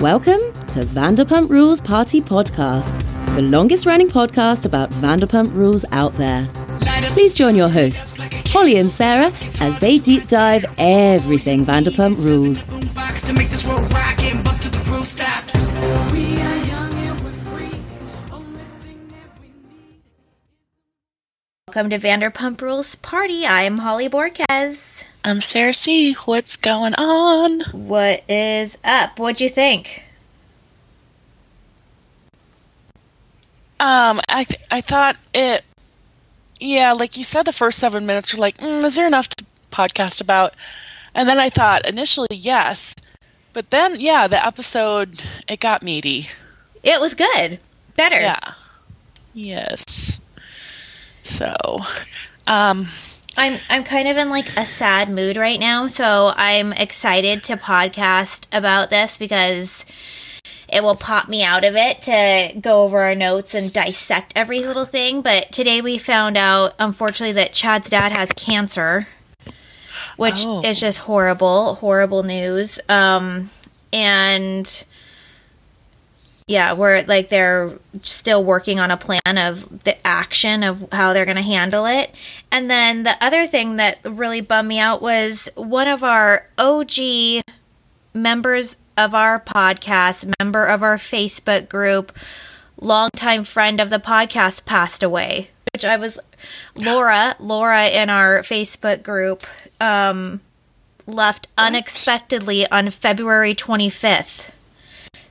Welcome to Vanderpump Rules Party Podcast, the longest running podcast about Vanderpump Rules out there. Please join your hosts, Hollie and Sarah, as they deep dive everything Vanderpump Rules. Welcome to Vanderpump Rules Party. I'm Hollie Borges. I'm Sarah C. What's going on? What is up? What'd you think? Um, I th- I thought it. Yeah, like you said, the first seven minutes were like, mm, is there enough to podcast about? And then I thought initially yes, but then yeah, the episode it got meaty. It was good. Better. Yeah. Yes. So, um, I'm I'm kind of in like a sad mood right now, so I'm excited to podcast about this because it will pop me out of it to go over our notes and dissect every little thing. But today we found out, unfortunately, that Chad's dad has cancer, which Oh. is just horrible, horrible news. Um, and yeah, we're like they're still working on a plan of the action of how they're going to handle it. And then the other thing that really bummed me out was one of our OG members of our podcast, member of our Facebook group, longtime friend of the podcast passed away. Which I was Laura, Laura in our Facebook group um left unexpectedly on February 25th.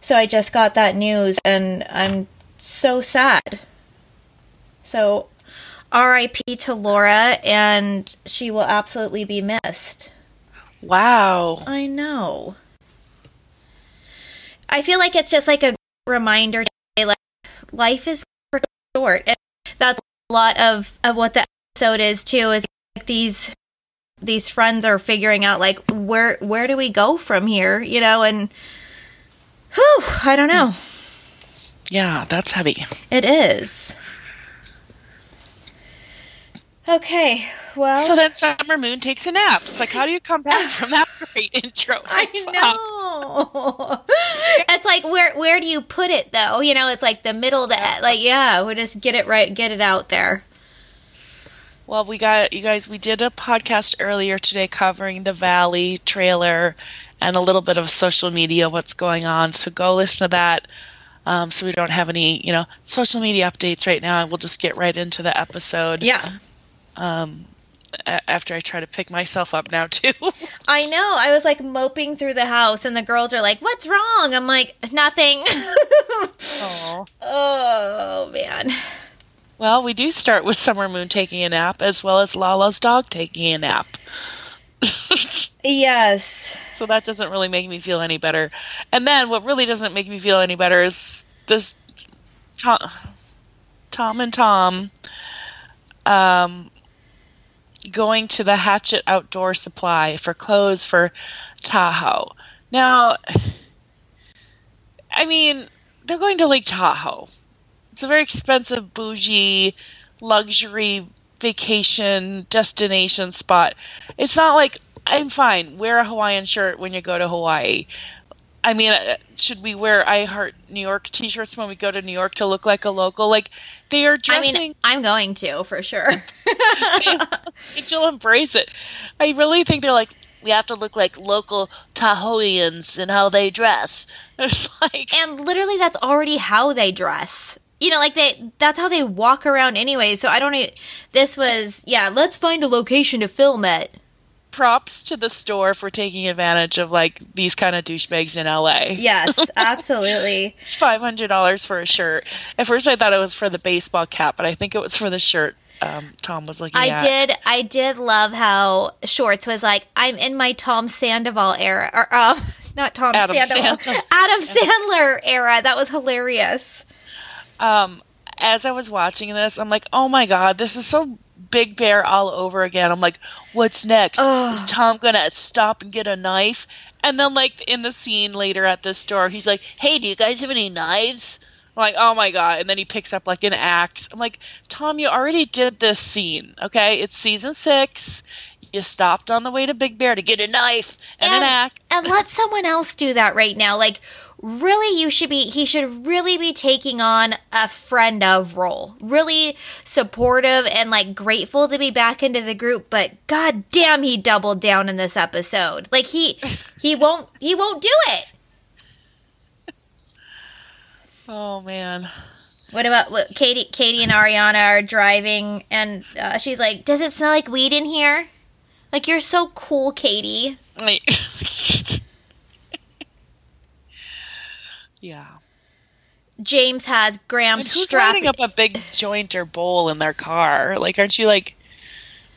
So I just got that news and I'm so sad. So RIP to Laura and she will absolutely be missed. wow. I know. I feel like it's just like a reminder today, like life is short. And that's a lot of, of what the episode is too, is like these these friends are figuring out like where where do we go from here, you know, and whew, I don't know. Yeah, that's heavy. It is. Okay, well So then Summer Moon takes a nap. It's like, how do you come back from that great intro? I know. it's like where where do you put it though? You know, it's like the middle that like yeah, we'll just get it right, get it out there. Well, we got you guys. We did a podcast earlier today covering the Valley trailer and a little bit of social media, what's going on. So go listen to that. Um, so we don't have any, you know, social media updates right now. We'll just get right into the episode. Yeah. Um, after I try to pick myself up now too. I know. I was like moping through the house and the girls are like, "What's wrong?" I'm like, "Nothing." Oh, man. well, we do start with Summer Moon taking a nap, as well as Lala's dog taking a nap. Yes. So that doesn't really make me feel any better. And then what really doesn't make me feel any better is this Tom, Tom and Tom um, going to the Hatchet Outdoor Supply for clothes for Tahoe. Now, I mean, they're going to Lake Tahoe. It's a very expensive, bougie, luxury vacation destination spot. It's not like I'm fine. Wear a Hawaiian shirt when you go to Hawaii. I mean, uh, should we wear I Heart New York T-shirts when we go to New York to look like a local? Like they are dressing. I mean, I'm going to for sure. you'll embrace it. I really think they're like we have to look like local Tahoeans and how they dress. It's like and literally that's already how they dress you know like they that's how they walk around anyway so i don't this was yeah let's find a location to film it props to the store for taking advantage of like these kind of douchebags in LA. yes absolutely Five hundred dollars for a shirt. At first, I thought it was for the baseball cap, but I think it was for the shirt. Um, Tom was looking i at. did i did love how shorts was like i'm in my tom sandoval era or um not tom Adam sandoval Sandler. adam sandler era that was hilarious um, as I was watching this, I'm like, oh my god, this is so Big Bear all over again. I'm like, what's next? Ugh. Is Tom gonna stop and get a knife? And then, like in the scene later at the store, he's like, hey, do you guys have any knives? I'm like, oh my god! And then he picks up like an axe. I'm like, Tom, you already did this scene. Okay, it's season six. You stopped on the way to Big Bear to get a knife and, an axe. and let someone else do that right now. Like really you should be he should really be taking on a friend of role. Really supportive and like grateful to be back into the group but god damn he doubled down in this episode. Like he he won't he won't do it. Oh man. What about what katie katie and ariana are driving and uh, she's like does it smell like weed in here? Like you're so cool katie Yeah. James has Graham and who's strapping up a big joint or bowl in their car? Like, aren't you like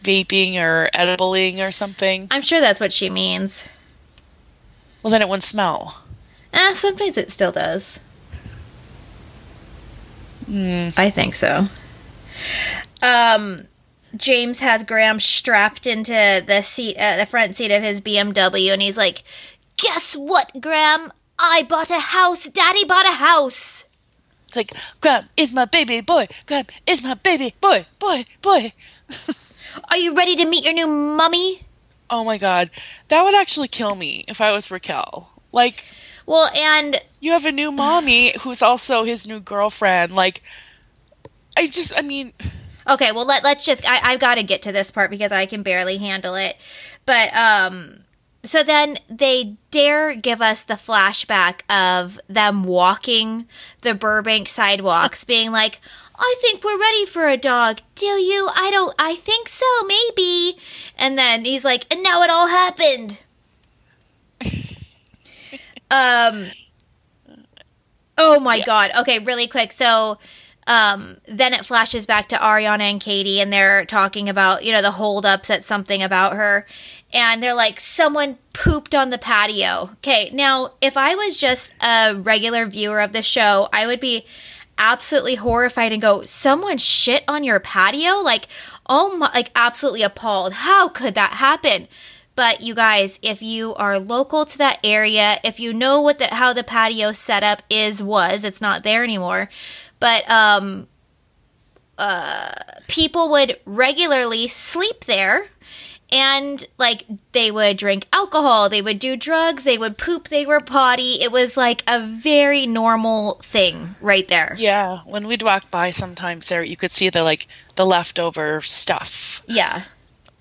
vaping or edibling or something? I'm sure that's what she means. Well, then it wouldn't smell. Eh, sometimes it still does. Mm. I think so. Um, James has Graham strapped into the seat, uh, the front seat of his BMW, and he's like, "Guess what, Graham? I bought a house. Daddy bought a house. It's like, Graham is my baby boy. Graham is my baby boy, boy, boy. Are you ready to meet your new mummy? Oh my god. That would actually kill me if I was Raquel. Like, well, and you have a new mommy who's also his new girlfriend. Like, I just, I mean. Okay, well, let, let's just, I, I've got to get to this part because I can barely handle it. But, um, so then they dare give us the flashback of them walking the Burbank sidewalks, being like, I think we're ready for a dog. Do you? I don't, I think so, maybe. And then he's like, and now it all happened. um, oh my yeah. God. Okay, really quick. So, um, then it flashes back to Ariana and Katie, and they're talking about, you know, the holdups at something about her and they're like, someone pooped on the patio. Okay, now if I was just a regular viewer of the show, I would be absolutely horrified and go, someone shit on your patio? Like, oh my, like absolutely appalled. How could that happen? But you guys, if you are local to that area, if you know what the how the patio setup is was, it's not there anymore. But um uh people would regularly sleep there and like they would drink alcohol, they would do drugs, they would poop, they were potty. It was like a very normal thing right there. Yeah, when we'd walk by sometimes there you could see the like the leftover stuff. Yeah.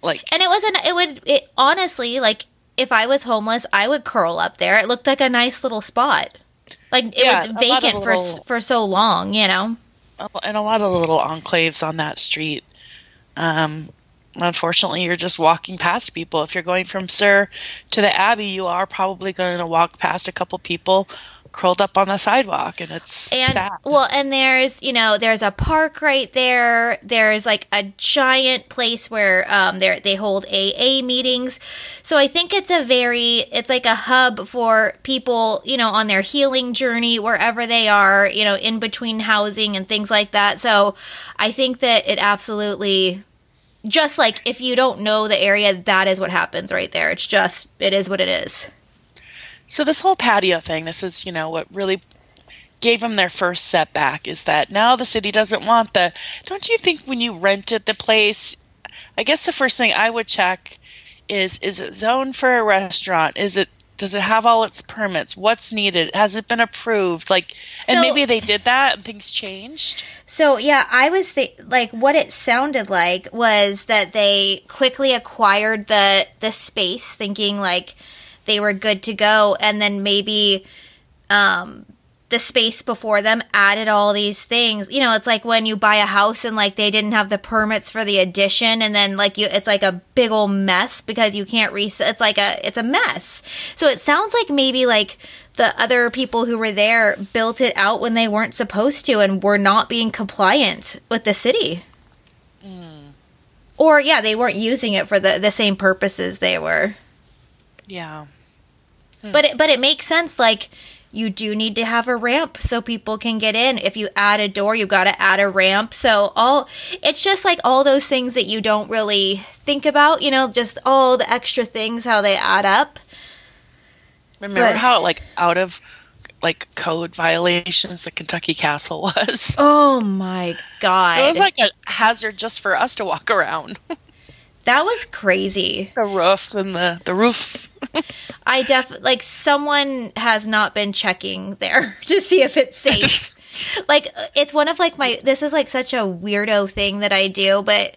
Like And it wasn't it would it honestly like if I was homeless, I would curl up there. It looked like a nice little spot. Like it yeah, was vacant for little, for so long, you know. And a lot of the little enclaves on that street. Um, unfortunately you're just walking past people. If you're going from SUR to the abbey you are probably going to walk past a couple people curled up on the sidewalk and it's and, sad. well and there's you know there's a park right there. There's like a giant place where um there they hold aa meetings. So i think it's a very it's like a hub for people you know on their healing journey wherever they are you know in between housing and things like that. So i think that it absolutely just like if you don't know the area, that is what happens right there. It's just, it is what it is. So, this whole patio thing, this is, you know, what really gave them their first setback is that now the city doesn't want the. Don't you think when you rented the place, I guess the first thing I would check is is it zoned for a restaurant? Is it does it have all its permits? What's needed? Has it been approved? Like and so, maybe they did that and things changed? So yeah i was th- like what it sounded like was that they quickly acquired the the space thinking like they were good to go and then maybe um the space before them added all these things. You know, it's like when you buy a house and like they didn't have the permits for the addition and then like you it's like a big old mess because you can't reset it's like a it's a mess. So it sounds like maybe like the other people who were there built it out when they weren't supposed to and were not being compliant with the city. Mm. Or yeah, they weren't using it for the the same purposes they were. Yeah. Hmm. But it but it makes sense like you do need to have a ramp so people can get in. If you add a door, you've got to add a ramp. So all it's just like all those things that you don't really think about, you know, just all the extra things how they add up. Remember but, how like out of like code violations the Kentucky Castle was? Oh my god. It was like a hazard just for us to walk around. that was crazy. The roof and the the roof I def like someone has not been checking there to see if it's safe. like it's one of like my this is like such a weirdo thing that I do, but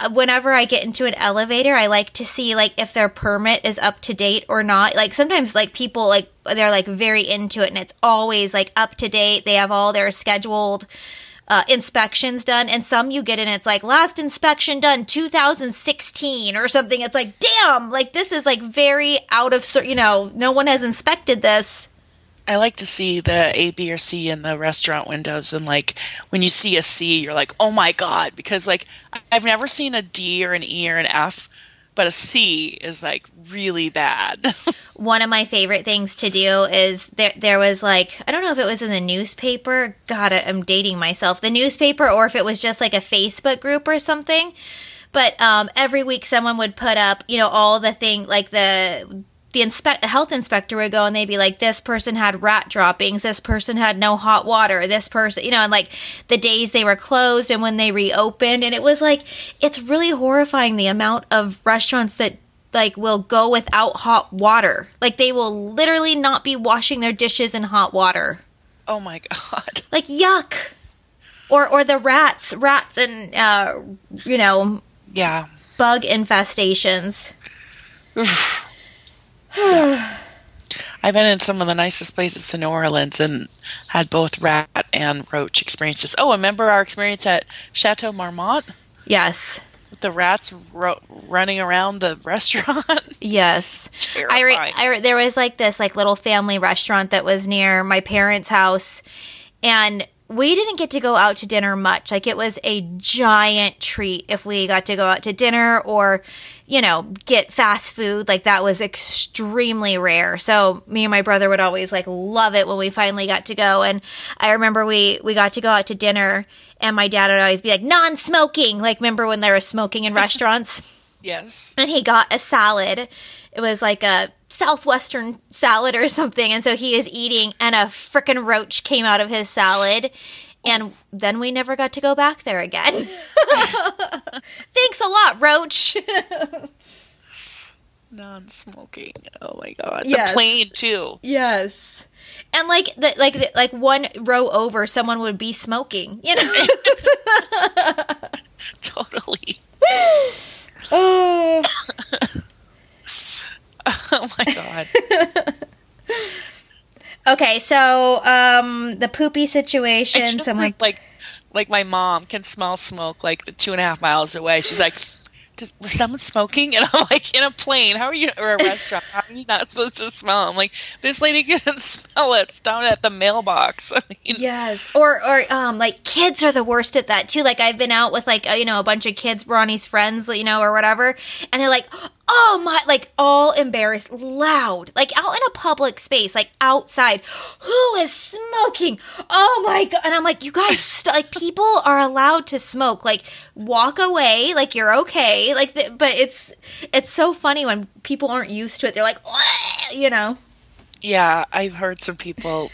uh, whenever I get into an elevator, I like to see like if their permit is up to date or not. Like sometimes like people like they're like very into it and it's always like up to date. They have all their scheduled uh, inspections done, and some you get in it's like last inspection done 2016 or something. It's like damn, like this is like very out of you know no one has inspected this. I like to see the A, B, or C in the restaurant windows, and like when you see a C, you're like, oh my god, because like I've never seen a D or an E or an F, but a C is like really bad. One of my favorite things to do is there. There was like I don't know if it was in the newspaper. God, I'm dating myself. The newspaper, or if it was just like a Facebook group or something. But um, every week, someone would put up, you know, all the thing like the the inspect the health inspector would go and they'd be like this person had rat droppings this person had no hot water this person you know and like the days they were closed and when they reopened and it was like it's really horrifying the amount of restaurants that like will go without hot water. Like they will literally not be washing their dishes in hot water. Oh my god. Like yuck. Or or the rats. Rats and uh you know yeah. bug infestations. I've been in some of the nicest places in New Orleans and had both rat and roach experiences. Oh, remember our experience at Chateau Marmont? Yes. The rats ro- running around the restaurant. Yes. I, re- I re- there was like this like little family restaurant that was near my parents' house and we didn't get to go out to dinner much. Like it was a giant treat if we got to go out to dinner or, you know, get fast food. Like that was extremely rare. So me and my brother would always like love it when we finally got to go. And I remember we we got to go out to dinner and my dad would always be like non-smoking. Like remember when there was smoking in restaurants? yes. And he got a salad. It was like a southwestern salad or something and so he is eating and a freaking roach came out of his salad and then we never got to go back there again. Thanks a lot roach. Non-smoking. Oh my god. Yes. the plane too. Yes. And like the, like the, like one row over someone would be smoking you know? Totally. Oh oh my god. okay, so um, the poopy situation. Someone like like my mom can smell smoke like the two and a half miles away. She's like, was someone smoking? And I'm like, in a plane, how are you, or a restaurant, how are you not supposed to smell? I'm like, this lady can smell it down at the mailbox. I mean, yes. Or, or, um, like kids are the worst at that too. Like I've been out with like, you know, a bunch of kids, Ronnie's friends, you know, or whatever. And they're like, oh my, like all embarrassed, loud, like out in a public space, like outside. Who is smoking? Oh my God. And I'm like, you guys, st- like people are allowed to smoke. Like walk away, like you're okay. Like, th- but it's, it's so funny when people aren't used to it. They're like, you know? Yeah, I've heard some people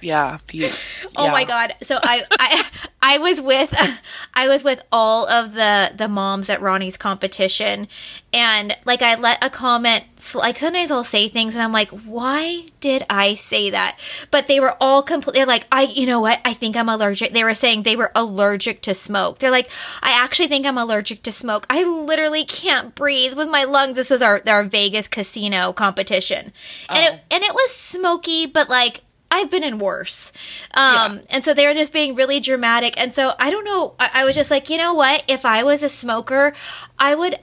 yeah, yeah. Oh my god. So I I I was with I was with all of the the moms at Ronnie's competition and like I let a comment like sometimes I'll say things and I'm like, "Why did I say that?" But they were all complete they're like, "I you know what? I think I'm allergic." They were saying they were allergic to smoke. They're like, "I actually think I'm allergic to smoke. I literally can't breathe with my lungs." This was our our Vegas casino competition. And oh. it and it was smoky, but like I've been in worse. Um, yeah. And so they were just being really dramatic. And so I don't know. I, I was just like, you know what? If I was a smoker, I would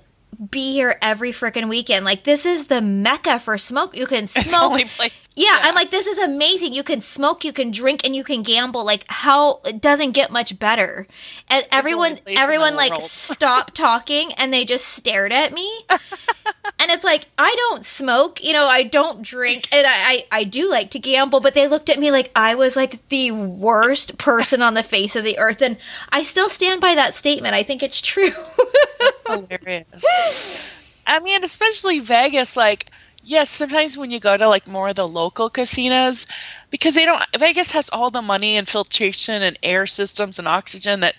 be here every freaking weekend. Like this is the mecca for smoke. You can smoke. Yeah, yeah, I'm like this is amazing. You can smoke, you can drink, and you can gamble. Like how it doesn't get much better. And everyone, everyone like stopped talking and they just stared at me. and it's like I don't smoke, you know, I don't drink, and I, I I do like to gamble. But they looked at me like I was like the worst person on the face of the earth, and I still stand by that statement. I think it's true. hilarious. I mean, especially Vegas, like, yes, sometimes when you go to like more of the local casinos, because they don't, Vegas has all the money and filtration and air systems and oxygen that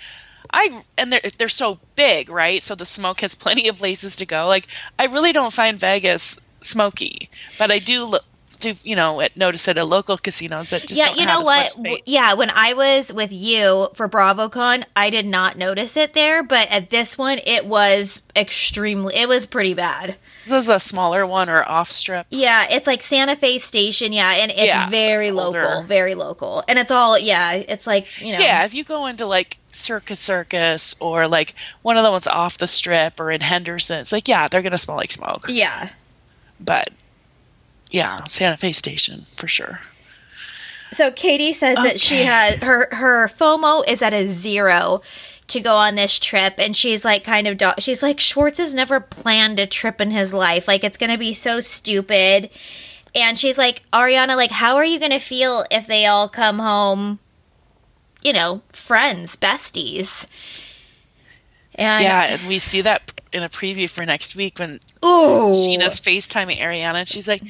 I, and they're, they're so big, right? So the smoke has plenty of places to go. Like, I really don't find Vegas smoky. But I do look. Do you know? At, notice at a local casinos that just yeah, you know what? much W- space. Yeah, when I was with you for BravoCon, I did not notice it there, but at this one, it was extremely. It was pretty bad. This is a smaller one or off strip. Yeah, it's like Santa Fe Station. Yeah, and it's Yeah, very it's local, very local, and it's all yeah. It's like you know. Yeah, if you go into like Circus Circus or like one of the ones off the strip or in Henderson, it's like yeah, they're gonna smell like smoke. Yeah. But yeah, Santa Fe Station for sure. So Katie says that she Okay. has her her FOMO is at a zero to go on this trip, and she's like kind of do- she's like Schwartz has never planned a trip in his life. Like it's gonna be so stupid. And she's like, Ariana, like, how are you gonna feel if they all come home? You know, friends, besties. And yeah, and we see that in a preview for next week when ooh, Scheana's FaceTiming Ariana and she's like,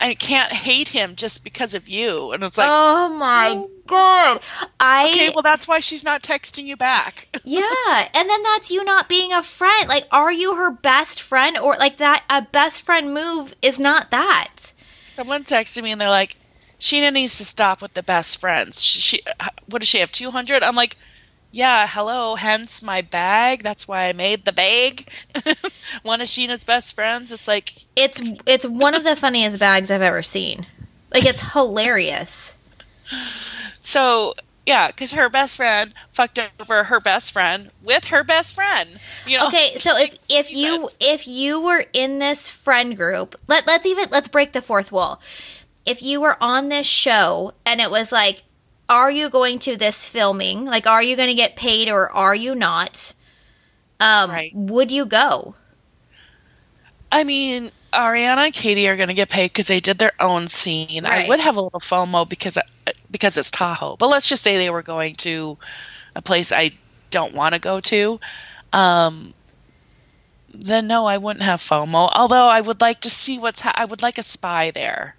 I can't hate him just because of you. And it's like, oh my god, I okay, well, that's why she's not texting you back. Yeah, and then that's you not being a friend. Like, are you her best friend, or like that? A best friend move is not that. Someone texted me and they're like, Scheana needs to stop with the best friends. She, she what does she have? Two hundred? I'm like, yeah, hello. Hence my bag. That's why I made the bag. One of Scheana's best friends. It's like, It's it's one of the funniest bags I've ever seen. Like, it's hilarious. so yeah, because her best friend fucked over her best friend with her best friend. You know? Okay, so if if you if you were in this friend group, let let's even let's break the fourth wall. If you were on this show and it was like, are you going to this filming? Like, are you going to get paid or are you not? Um, Right. would you go? I mean, Ariana and Katie are going to get paid because they did their own scene. I would have a little FOMO because because it's Tahoe, but let's just say they were going to a place I don't want to go to. Um, then no, I wouldn't have FOMO. Although I would like to see what's ha- I would like a spy there.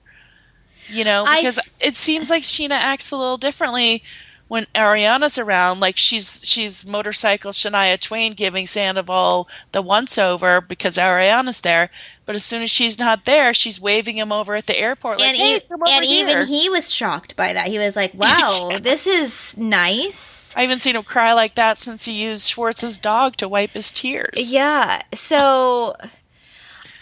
You know, I- because it seems like Scheana acts a little differently when Ariana's around. Like she's she's motorcycle Shania Twain giving Sandoval the once over because Ariana's there. But as soon as she's not there, she's waving him over at the airport. Like, and hey, e- and even he was shocked by that. He was like, "Wow, this is nice." I haven't seen him cry like that since he used Schwartz's dog to wipe his tears. Yeah. So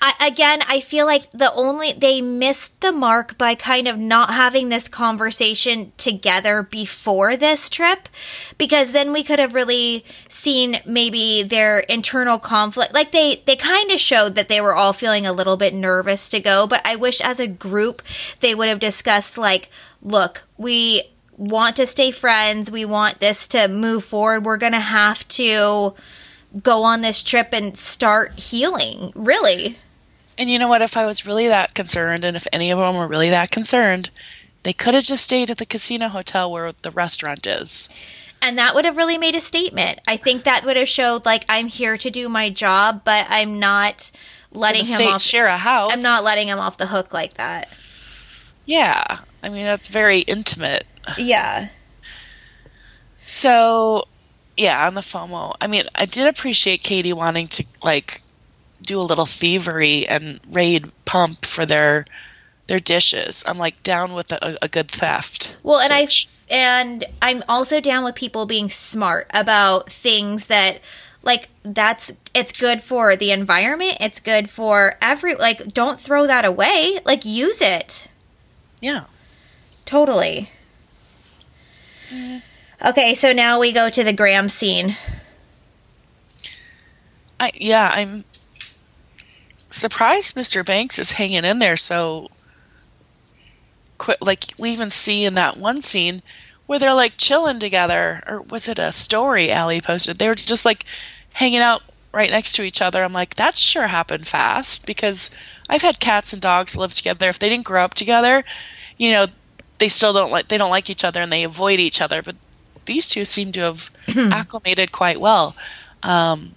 I, again, I feel like the only they missed the mark by kind of not having this conversation together before this trip because then we could have really seen maybe their internal conflict like they they kind of showed that they were all feeling a little bit nervous to go but I wish as a group they would have discussed like look we want to stay friends we want this to move forward we're going to have to go on this trip and start healing. Really. And you know what? If I was really that concerned, and if any of them were really that concerned, they could have just stayed at the casino hotel where the restaurant is. And that would have really made a statement. I think that would have showed like I'm here to do my job, but I'm not letting him off share a house. I'm not letting him off the hook like that. Yeah, I mean that's very intimate. Yeah. So, yeah, on the FOMO. I mean, I did appreciate Katie wanting to like do a little thievery and raid pump for their their dishes. I'm like down with a, a good theft. Well, and I and I'm also down with people being smart about things that like that's it's good for the environment, it's good for every like don't throw that away, like use it. yeah. Totally. Mm. Okay, so now we go to the Graham scene. I yeah, I'm surprised Mr. Banks is hanging in there so quick. Like we even see in that one scene where they're like chilling together, or was it a story Ally posted? They were just like hanging out right next to each other. I'm like, that sure happened fast because I've had cats and dogs live together. If they didn't grow up together, you know, they still don't like they don't like each other and they avoid each other. But these two seem to have acclimated quite well. Um,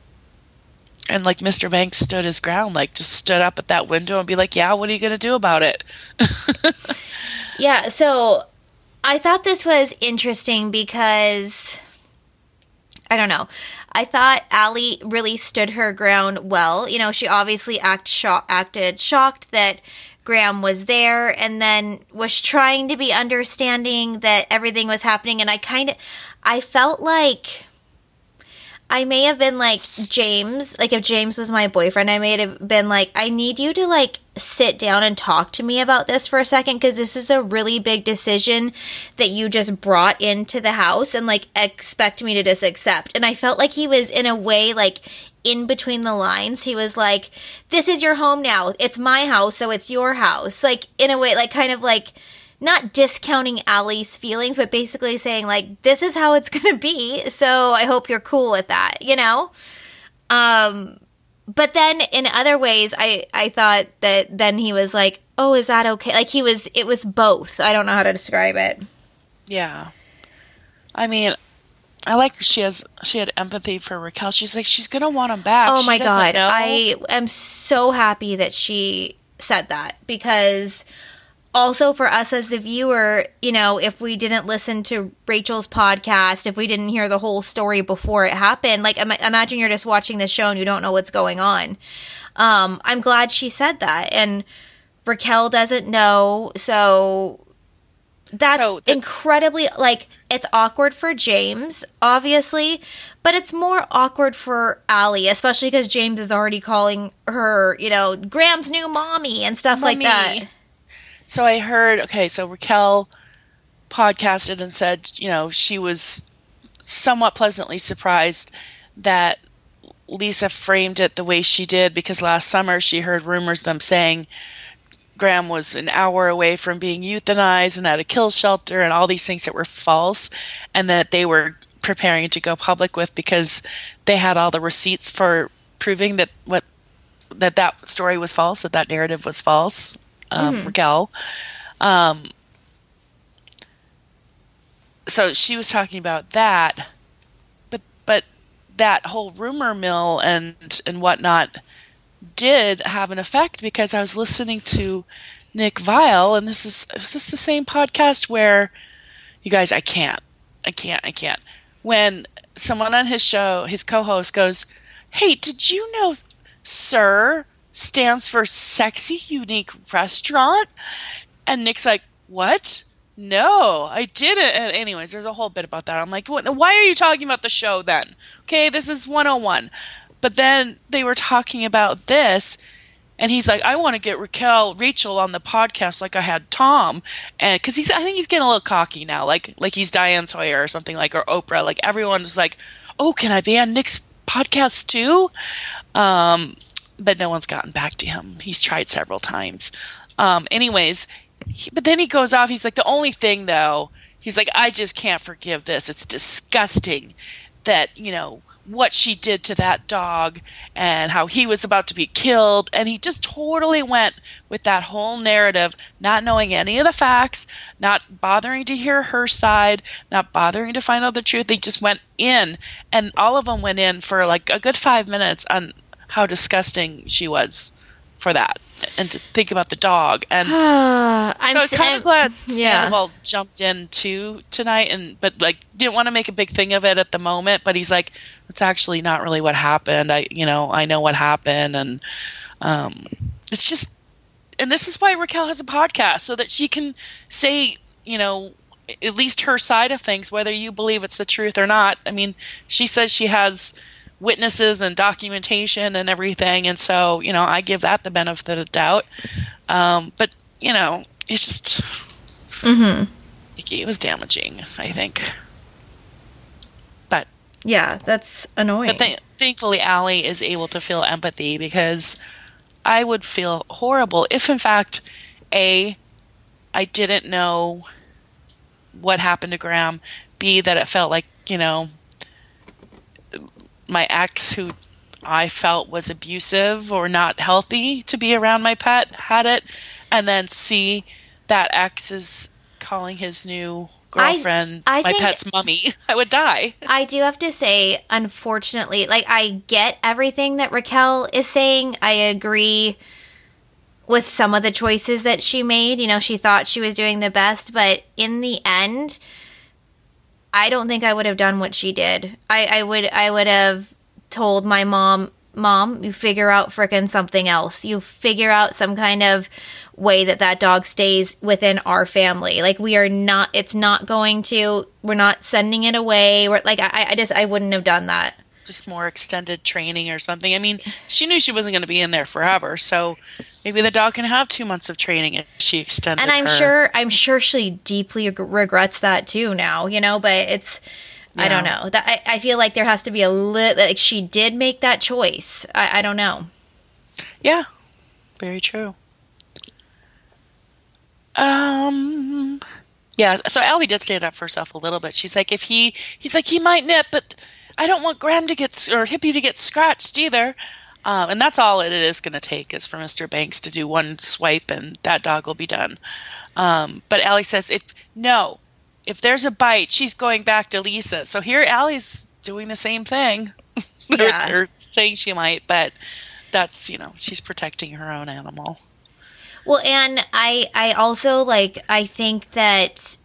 and like Mr. Banks stood his ground, like just stood up at that window and be like, "Yeah, what are you gonna do about it?" Yeah, so I thought this was interesting because I don't know. I thought Ally really stood her ground well. You know, she obviously act sho- acted shocked that Graham was there and then was trying to be understanding that everything was happening. And I kind of, I felt like I may have been like James, like if James was my boyfriend, I may have been like, I need you to like sit down and talk to me about this for a second because this is a really big decision that you just brought into the house and like expect me to just accept. And I felt like he was in a way like in between the lines. He was like, This is your home now. It's my house, so it's your house. Like in a way, like kind of like not discounting Ally's feelings, but basically saying like, "This is how it's gonna be." So I hope you're cool with that, you know. Um, but then in other ways, I I thought that then he was like, "Oh, is that okay?" Like he was, it was both. I don't know how to describe it. Yeah, I mean, I like she has she had empathy for Raquel. She's like she's gonna want him back. Oh my god, know. I am so happy that she said that because also for us as the viewer, you know, if we didn't listen to Rachel's podcast, if we didn't hear the whole story before it happened, like Im- imagine you're just watching the show and you don't know what's going on. Um, I'm glad she said that, and Raquel doesn't know, so that's So the- incredibly like it's awkward for James, obviously, but it's more awkward for Ally, especially because James is already calling her, you know, Graham's new mommy and stuff like that. So I heard, okay, so Raquel podcasted and said, you know, she was somewhat pleasantly surprised that Lisa framed it the way she did because last summer she heard rumors them saying Graham was an hour away from being euthanized and at a kill shelter and all these things that were false and that they were preparing to go public with because they had all the receipts for proving that what that that story was false, that that narrative was false. Um, Raquel, um, so she was talking about that, but but that whole rumor mill and and whatnot did have an effect because I was listening to Nick Viall, and this is is this the same podcast where you guys I can't I can't I can't when someone on his show his co-host goes, "Hey, did you know, SUR?" Stands for sexy unique restaurant. And nick's like what? No i didn't. And anyways there's a whole bit about that. I'm like why are you talking about the show then? Okay this is 101 but then they were talking about this and he's like i want to get raquel rachel on the podcast like i had tom. And because he's i think he's getting a little cocky now like like he's diane sawyer or something like or oprah. Like everyone's like oh can i be on nick's podcast too? Um but no one's gotten back to him. He's tried several times. Um, anyways, he, but then he goes off. He's like, the only thing though, he's like, I just can't forgive this. It's disgusting that, you know, what she did to that dog and how he was about to be killed. And he just totally went with that whole narrative, not knowing any of the facts, not bothering to hear her side, not bothering to find out the truth. They just went in, and all of them went in for like a good five minutes on how disgusting she was for that and to think about the dog. And I'm so I was kind of glad yeah. Sandoval jumped in too tonight and but like didn't want to make a big thing of it at the moment but he's like it's actually not really what happened. I you know I know what happened. And um it's just and this is why Raquel has a podcast so that she can say you know at least her side of things whether you believe it's the truth or not. I mean she says she has witnesses and documentation and everything and so you know i give that the benefit of the doubt um, but you know it's just Mhm. it was damaging i think but Yeah, that's annoying. but th- thankfully Ally is able to feel empathy because I would feel horrible if, in fact, A, I didn't know what happened to Graham, B, that it felt like, you know, my ex who I felt was abusive or not healthy to be around my pet had it, and then see that ex is calling his new girlfriend I my pet's mummy. I would die. I do have to say, unfortunately, like I get everything that Raquel is saying. I agree with some of the choices that she made. You know, she thought she was doing the best, but in the end, I don't think I would have done what she did. I, I would I would have told my mom, Mom, you figure out frickin' something else. You figure out some kind of way that that dog stays within our family. Like we are not. It's not going to. We're not sending it away. We're like I, I just I wouldn't have done that. Just more extended training or something. I mean, she knew she wasn't going to be in there forever, so maybe the dog can have two months of training if she extended. And I'm her. sure I'm sure she deeply regrets that too now. You know, but it's. I don't know. That I, I feel like there has to be a little. Like she did make that choice. I, I don't know. Yeah, very true. Um, yeah. So Ally did stand up for herself a little bit. She's like, if he, he's like, he might nip, but I don't want Graham to get or Hippie to get scratched either. Um, and that's all it is going to take is for Mr. Banks to do one swipe, and that dog will be done. Um, but Ally says, if no, if there's a bite, she's going back to Lisa. So here, Ally's doing the same thing. They're- Yeah. they're saying she might, but that's you know she's protecting her own animal. Well, and I I also like I think that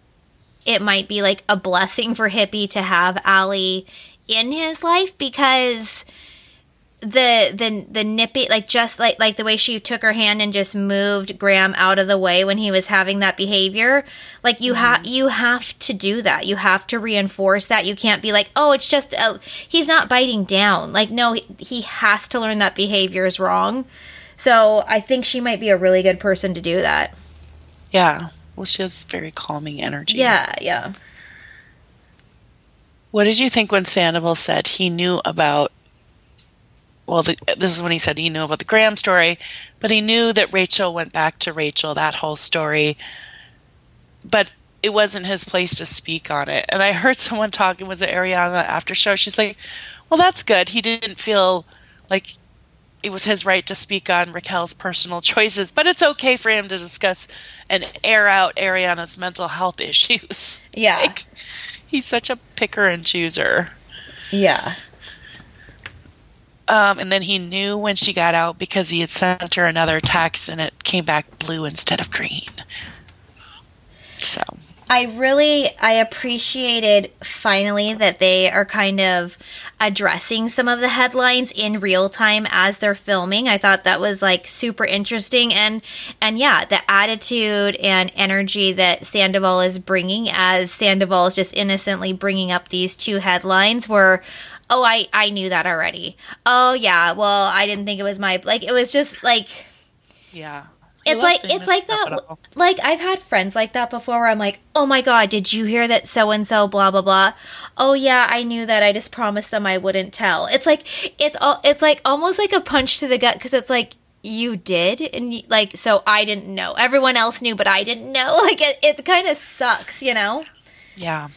it might be like a blessing for Hippie to have Allie in his life because the the the nippy like just like like the way she took her hand and just moved Graham out of the way when he was having that behavior like you have mm-hmm. you have to do that. You have to reinforce that. You can't be like oh it's just a, he's not biting down. Like no he, he has to learn that behavior is wrong. So I think she might be a really good person to do that. Yeah, well, she has very calming energy. yeah yeah. What did you think when Sandoval said he knew about? Well, the, this is when he said he knew about the Graham story, but he knew that Rachel went back to Rachel that whole story, but it wasn't his place to speak on it. And I heard someone talking was it Ariana after show. She's like, "Well, that's good. He didn't feel like it was his right to speak on Raquel's personal choices, but it's okay for him to discuss and air out Ariana's mental health issues." yeah Like, he's such a picker and chooser. yeah Um, and then he knew when she got out because he had sent her another text and it came back blue instead of green. So, I really I appreciated finally that they are kind of addressing some of the headlines in real time as they're filming. I thought that was like super interesting and and yeah, the attitude and energy that Sandoval is bringing as Sandoval is just innocently bringing up these two headlines were oh I I knew that already. Oh yeah, well I didn't think it was my like it was just like yeah. He it's like it's like that like i've had friends like that before where i'm like oh my god did you hear that so and so blah blah blah? Oh yeah i knew that. I just promised them i wouldn't tell. It's like it's all it's like almost like a punch to the gut because it's like you did? And you, like so i didn't know. Everyone else knew but i didn't know. Like it, it kind of sucks you know? Yeah.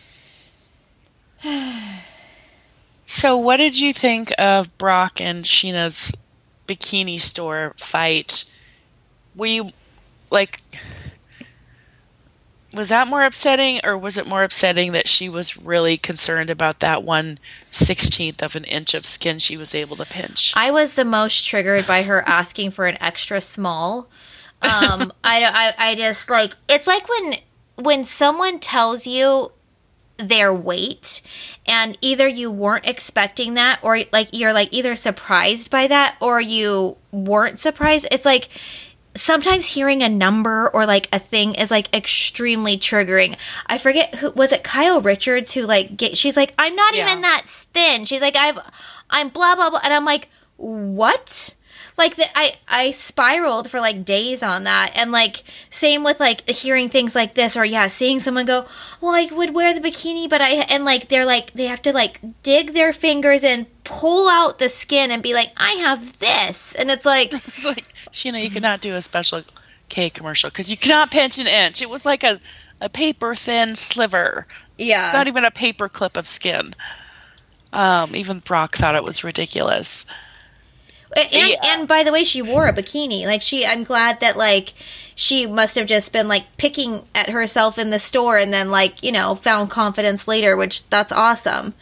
so, what did you think of Brock and Scheana's bikini store fight? Were you like, was that more upsetting, or was it more upsetting that she was really concerned about that one sixteenth of an inch of skin she was able to pinch? I was the most triggered by her asking for an extra small. Um, I, I, I just like it's like when when someone tells you their weight and either you weren't expecting that or like you're like either surprised by that or you weren't surprised. It's like sometimes hearing a number or like a thing is like extremely triggering. I forget who was it Kyle Richards who like get she's like I'm not Yeah. even that thin. She's like I've I'm blah blah blah and I'm like what? Like the, I I spiraled for like days on that and like same with like hearing things like this or yeah seeing someone go well I would wear the bikini but I and like they're like they have to like dig their fingers and pull out the skin and be like I have this and it's like It's like, Scheana, you could not do a special K commercial because you cannot pinch an inch. It was like a, a paper thin sliver. yeah It's not even a paper clip of skin. Um, even Brock thought it was ridiculous. And, Yeah. and by the way, she wore a bikini. Like she, I'm glad that like she must have just been like picking at herself in the store, and then like you know found confidence later, which that's awesome.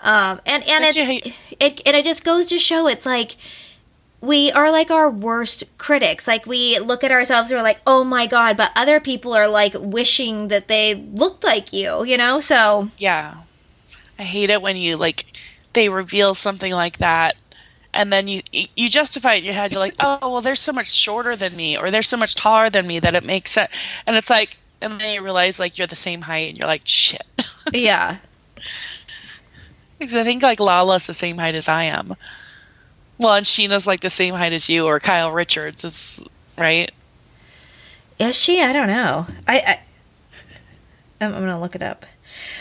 Um, and and it, you it and it just goes to show it's like we are like our worst critics. Like we look at ourselves and we're like, "Oh my god," but other people are like wishing that they looked like you, you know? So Yeah. I hate it when you like they reveal something like that and then you you justify it in your head. You're like, "Oh, well they're so much shorter than me or they're so much taller than me that it makes sense." And it's like and then you realize like you're the same height and you're like, "Shit." yeah. Because I think like Lala's the same height as I am. Well, and Scheana's like the same height as you, or Kyle Richards. It's right. Is she? I don't know. I, I I'm, I'm gonna look it up.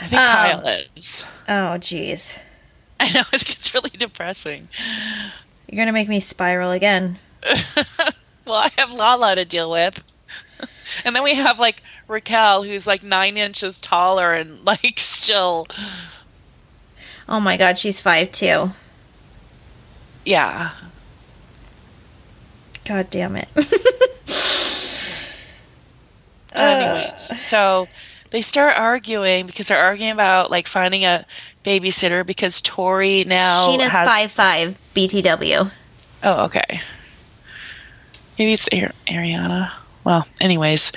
I think Um, Kyle is. Oh, jeez. I know it gets really depressing. You're gonna make me spiral again. well, I have Lala to deal with, and then we have like Raquel, who's like nine inches taller and like still, Oh my god, she's five two. yeah. God damn it. Anyways, so they start arguing because they're arguing about like finding a babysitter because Tori now Scheana's has five five BTW. Oh, okay. Maybe it's Ar- Ariana. Well, anyways,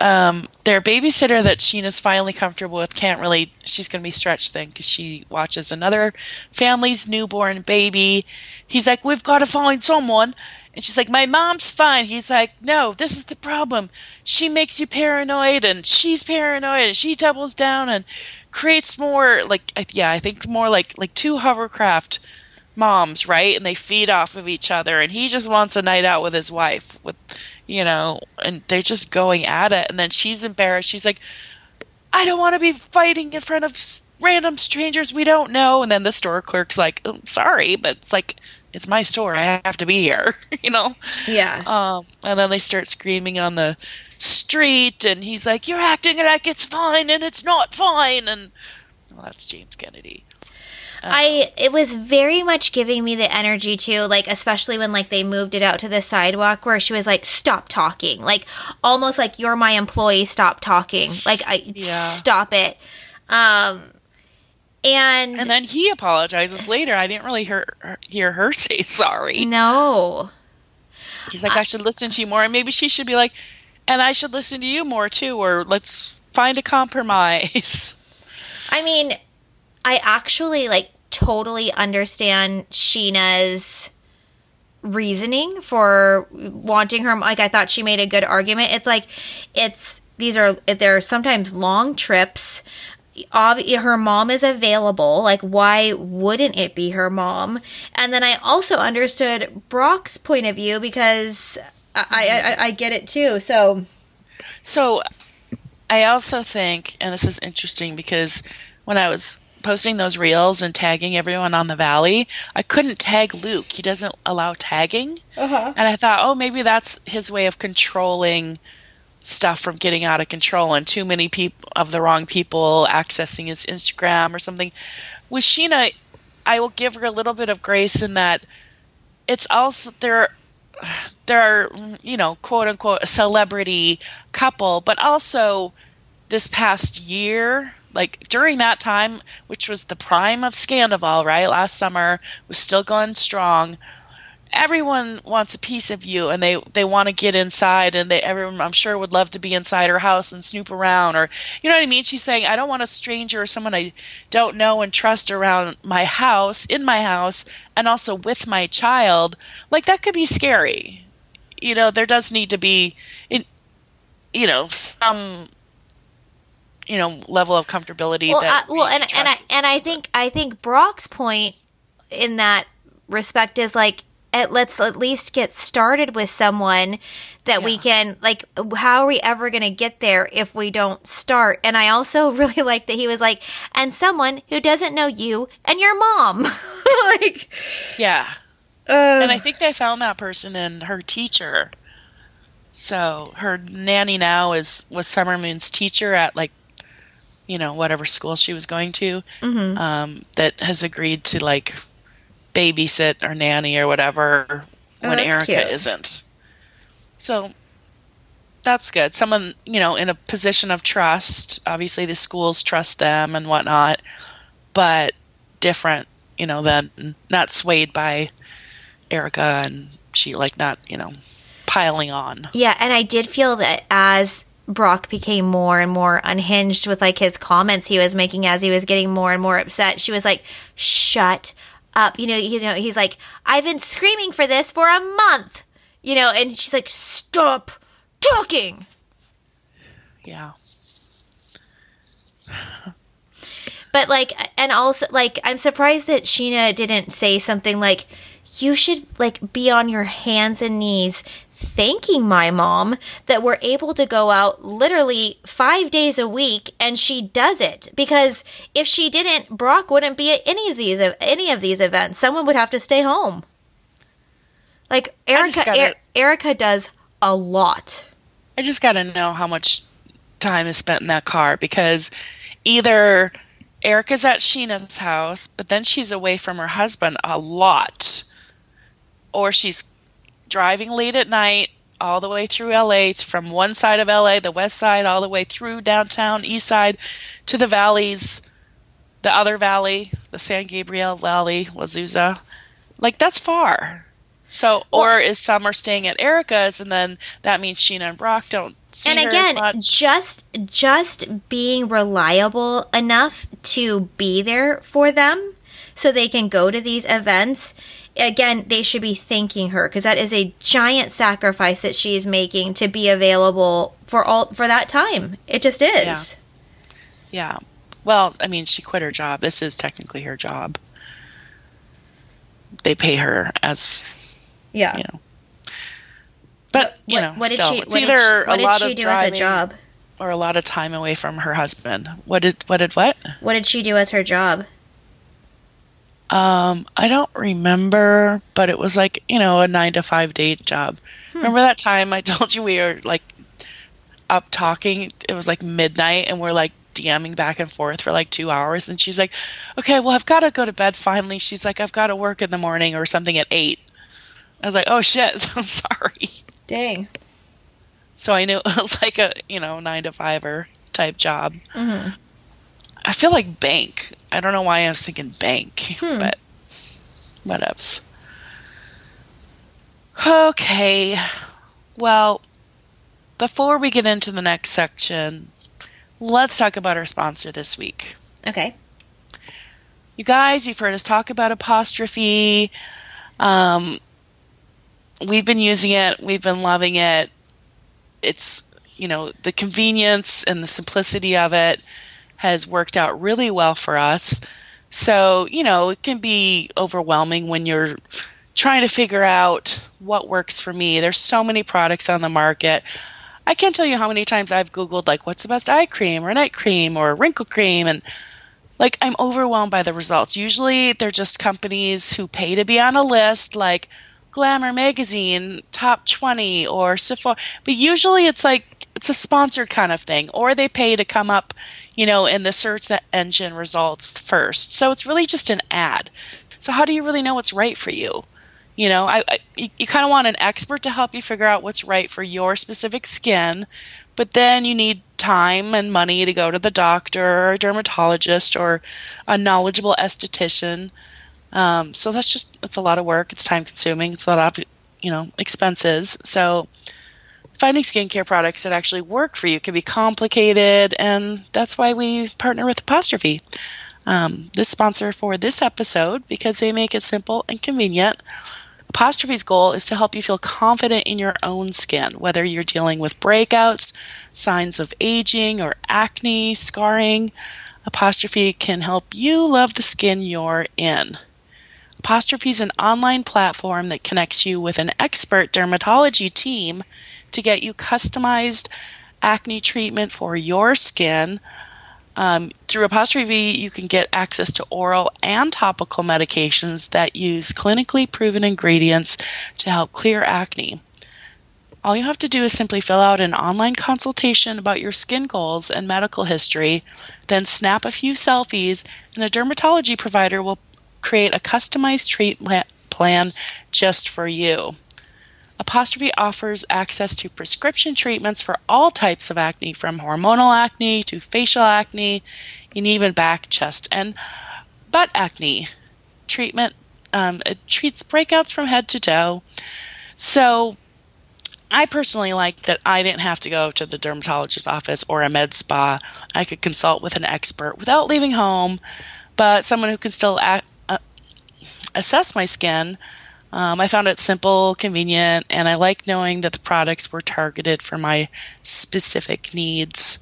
um, their babysitter that Scheana's finally comfortable with can't really. She's going to be stretched thin because she watches another family's newborn baby. He's like, "We've got to find someone," and she's like, "My mom's fine." He's like, "No, this is the problem. She makes you paranoid, and she's paranoid, and she doubles down and creates more like, yeah, I think more like like two hovercraft." moms, right? And they feed off of each other. And he just wants a night out with his wife, with, you know, and they're just going at it. And then she's embarrassed. She's like, I don't want to be fighting in front of random strangers we don't know. And then the store clerk's like, "Oh, sorry, but it's like, it's my store. I have to be here, you know? Yeah. Um, and then they start screaming on the street. And he's like, You're acting like it's fine and it's not fine. And, well, that's James Kennedy. I it was very much giving me the energy too, like especially when like they moved it out to the sidewalk where she was like, "Stop talking," like almost like you're my employee. Stop talking, like I Yeah. stop it. Um, and, And then he apologizes later. I didn't really hear hear her say sorry. no, He's like, I should listen to you more, and maybe she should be like, and I should listen to you more too, or let's find a compromise. I mean, I actually like totally understand Scheana's reasoning for wanting her like I thought she made a good argument. It's like it's these are they're sometimes long trips. Her mom is available. Like, why wouldn't it be her mom? And then I also understood Brock's point of view because I, I, I get it too. So, So, I also think, and this is interesting because when I was posting those reels and tagging everyone on the valley, I couldn't tag Luke. He doesn't allow tagging. uh-huh. And I thought, oh, maybe that's his way of controlling stuff from getting out of control and too many people of the wrong people accessing his Instagram or something. With Scheana, I will give her a little bit of grace in that it's also there. There are, you know, quote unquote, a celebrity couple, but also this past year, like during that time, which was the prime of Scandoval, right? Last summer was still going strong everyone wants a piece of you and they they want to get inside and they everyone I'm sure would love to be inside her house and snoop around or you know what I mean? She's saying I don't want a stranger or someone I don't know and trust around my house in my house and also with my child. Like that could be scary. You know there does need to be in you know some you know level of comfortability well, that uh, well, and and I and I think I think Brock's point in that respect is like at, let's at least get started with someone that we can like how are we ever going to get there if we don't start and i also really like that he was like and someone who doesn't know you and your mom like yeah uh, and I think they found that person in her teacher. So her nanny now is was Summer Moon's teacher at like, you know, whatever school she was going to. mhm. Um, that has agreed to like babysit or nanny or whatever Oh, when Erica cute. isn't. So that's good. Someone you know in a position of trust. Obviously, the schools trust them and whatnot, but different. You know, than not swayed by Erica and she like not, you know, piling on. Yeah, and I did feel that as Brock became more and more unhinged with like his comments he was making as he was getting more and more upset, she was like, "Shut up." You know, you know, he's like, "I've been screaming for this for a month." You know, and she's like, "Stop talking." Yeah. but like and also like I'm surprised that Scheana didn't say something like you should like be on your hands and knees thanking my mom that we're able to go out literally five days a week and she does it. Because if she didn't brock wouldn't be at any of these any of these events. Someone would have to stay home. Like erica gotta, er- erica does a lot. I just gotta know how much time is spent in that car because either erica's at Scheana's house but then she's away from her husband a lot or she's driving late at night all the way through LA from one side of LA, the west side, all the way through downtown, east side, to the valleys, the other valley, the San Gabriel Valley, Azusa. Like that's far. So, well, or is Summer staying at Erica's, and then that means Scheana and Brock don't see and her again, as much. just just being reliable enough to be there for them, so they can go to these events again, they should be thanking her because that is a giant sacrifice that she's making to be available for all for that time. It just is. Yeah. yeah. Well, I mean, she quit her job. This is technically her job. They pay her as yeah. You know. But you what, know, what still, did she? it's either she, a lot of do driving as a job? or a lot of time away from her husband. What did what did what? What did she do as her job? Um, I don't remember, but it was like, you know, a nine to five day job. Hmm. Remember that time I told you we were like up talking? It was like midnight and we're like DMing back and forth for like two hours. And she's like, okay, well, I've got to go to bed finally. She's like, I've got to work in the morning or something at eight. I was like, oh shit, I'm sorry. Dang. So I knew it was like a, you know, nine to five-er type job. Mm-hmm. I feel like bank. I don't know why I was thinking bank, hmm. but what else? Okay. Well, before we get into the next section, let's talk about our sponsor this week. Okay. You guys, you've heard us talk about apostrophe. Um, we've been using it, we've been loving it. It's, you know, the convenience and the simplicity of it has worked out really well for us. So, you know, it can be overwhelming when you're trying to figure out what works for me. There's so many products on the market. I can't tell you how many times I've Googled, like, what's the best eye cream or night cream or wrinkle cream. And, like, I'm overwhelmed by the results. Usually they're just companies who pay to be on a list, like Glamour Magazine, Top 20, or Sephora. But usually it's like, it's a sponsored kind of thing, or they pay to come up you know, in the search engine results first. So it's really just an ad. So how do you really know what's right for you? You know, I, I you, kind of want an expert to help you figure out what's right for your specific skin, but then you need time and money to go to the doctor or a dermatologist or a knowledgeable esthetician. Um, so that's just it's a lot of work. It's time consuming. It's a lot of you know expenses. So finding skincare products that actually work for you can be complicated, and that's why we partner with Apostrophe. Um, this sponsor for this episode because they make it simple and convenient. Apostrophe's goal is to help you feel confident in your own skin, whether you're dealing with breakouts, signs of aging, or acne, scarring. Apostrophe can help you love the skin you're in. Apostrophe is an online platform that connects you with an expert dermatology team to get you customized acne treatment for your skin. Um, through Apostrophe, V, you can get access to oral and topical medications that use clinically proven ingredients to help clear acne. All you have to do is simply fill out an online consultation about your skin goals and medical history, then snap a few selfies, and a dermatology provider will create a customized treatment plan just for you. Apostrophe offers access to prescription treatments for all types of acne, from hormonal acne to facial acne, and even back, chest, and butt acne. Treatment Um, it treats breakouts from head to toe. So I personally like that I didn't have to go to the dermatologist's office or a med spa. I could consult with an expert without leaving home, but someone who can still uh, assess my skin. Um, I found it simple, convenient, and I like knowing that the products were targeted for my specific needs.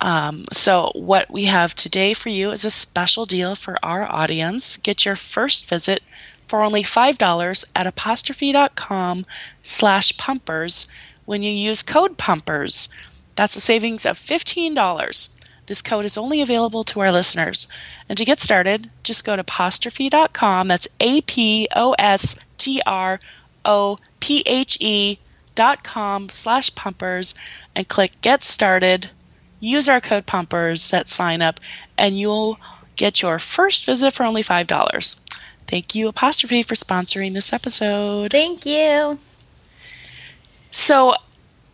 Um, so, what we have today for you is a special deal for our audience. Get your first visit for only $5 at apostrophe.com slash pumpers when you use code pumpers. That's a savings of $15. This code is only available to our listeners. And to get started, just go to apostrophe.com. That's A P O S T R O P H E dot com slash pumpers and click get started. Use our code pumpers at sign up and you'll get your first visit for only $5. Thank you, Apostrophe, for sponsoring this episode. Thank you. So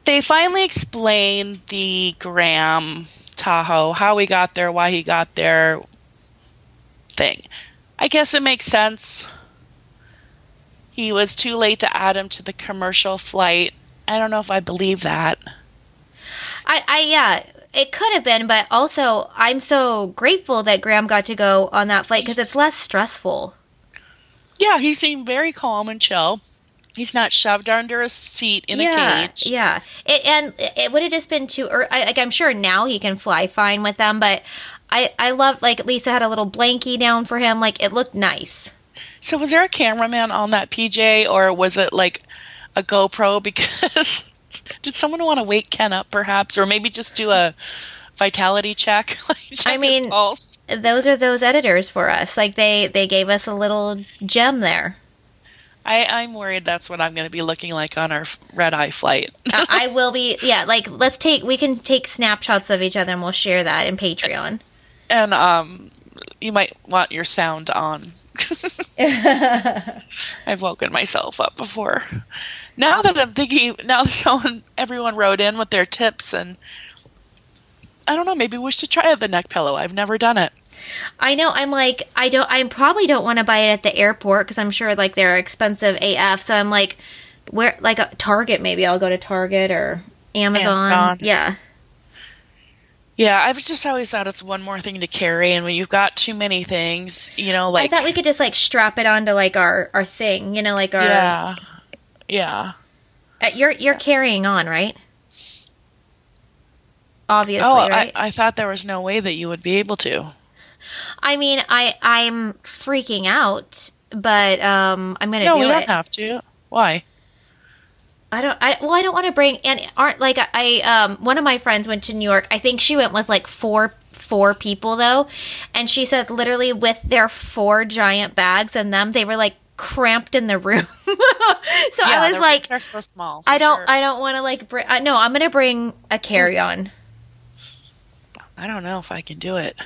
they finally explained the Graham Tahoe, how he got there, why he got there thing. I guess it makes sense. He was too late to add him to the commercial flight. I don't know if I believe that. I, I yeah, it could have been, but also I'm so grateful that Graham got to go on that flight because it's less stressful. Yeah, he seemed very calm and chill. He's not shoved under a seat in yeah, a cage. Yeah, it, and it would have just been too. Or I, like I'm sure now he can fly fine with them, but I I love like Lisa had a little blankie down for him. Like it looked nice. So was there a cameraman on that PJ, or was it like a GoPro? Because did someone want to wake Ken up, perhaps, or maybe just do a vitality check? like check I mean, those are those editors for us. Like they they gave us a little gem there. I, I'm worried that's what I'm going to be looking like on our red eye flight. Uh, I will be. Yeah, like let's take we can take snapshots of each other and we'll share that in Patreon. and um, you might want your sound on. I've woken myself up before. Now that I'm thinking, now someone, everyone wrote in with their tips, and I don't know, maybe we should try the neck pillow. I've never done it. I know. I'm like, I don't. I probably don't want to buy it at the airport because I'm sure like they're expensive AF. So I'm like, where like a Target? Maybe I'll go to Target or Amazon. Amazon. Yeah. Yeah, I've just always thought it's one more thing to carry, and when you've got too many things, you know, like I thought we could just like strap it onto like our our thing. You know, like our. yeah, yeah. Uh, you're you're carrying on, right? Obviously, oh, right? I, I thought there was no way that you would be able to. I mean, I I'm freaking out, but um, I'm gonna No, do we it. don't have to. Why? I don't. I well, I don't want to bring and aren't like I um one of my friends went to New York. I think she went with like four four people though, and she said literally with their four giant bags and them, they were like cramped in the room. so Yeah, I was like, are so small. I don't, sure. I don't want to like bring. Uh, no, I'm gonna bring a carry on. I don't know if I can do it.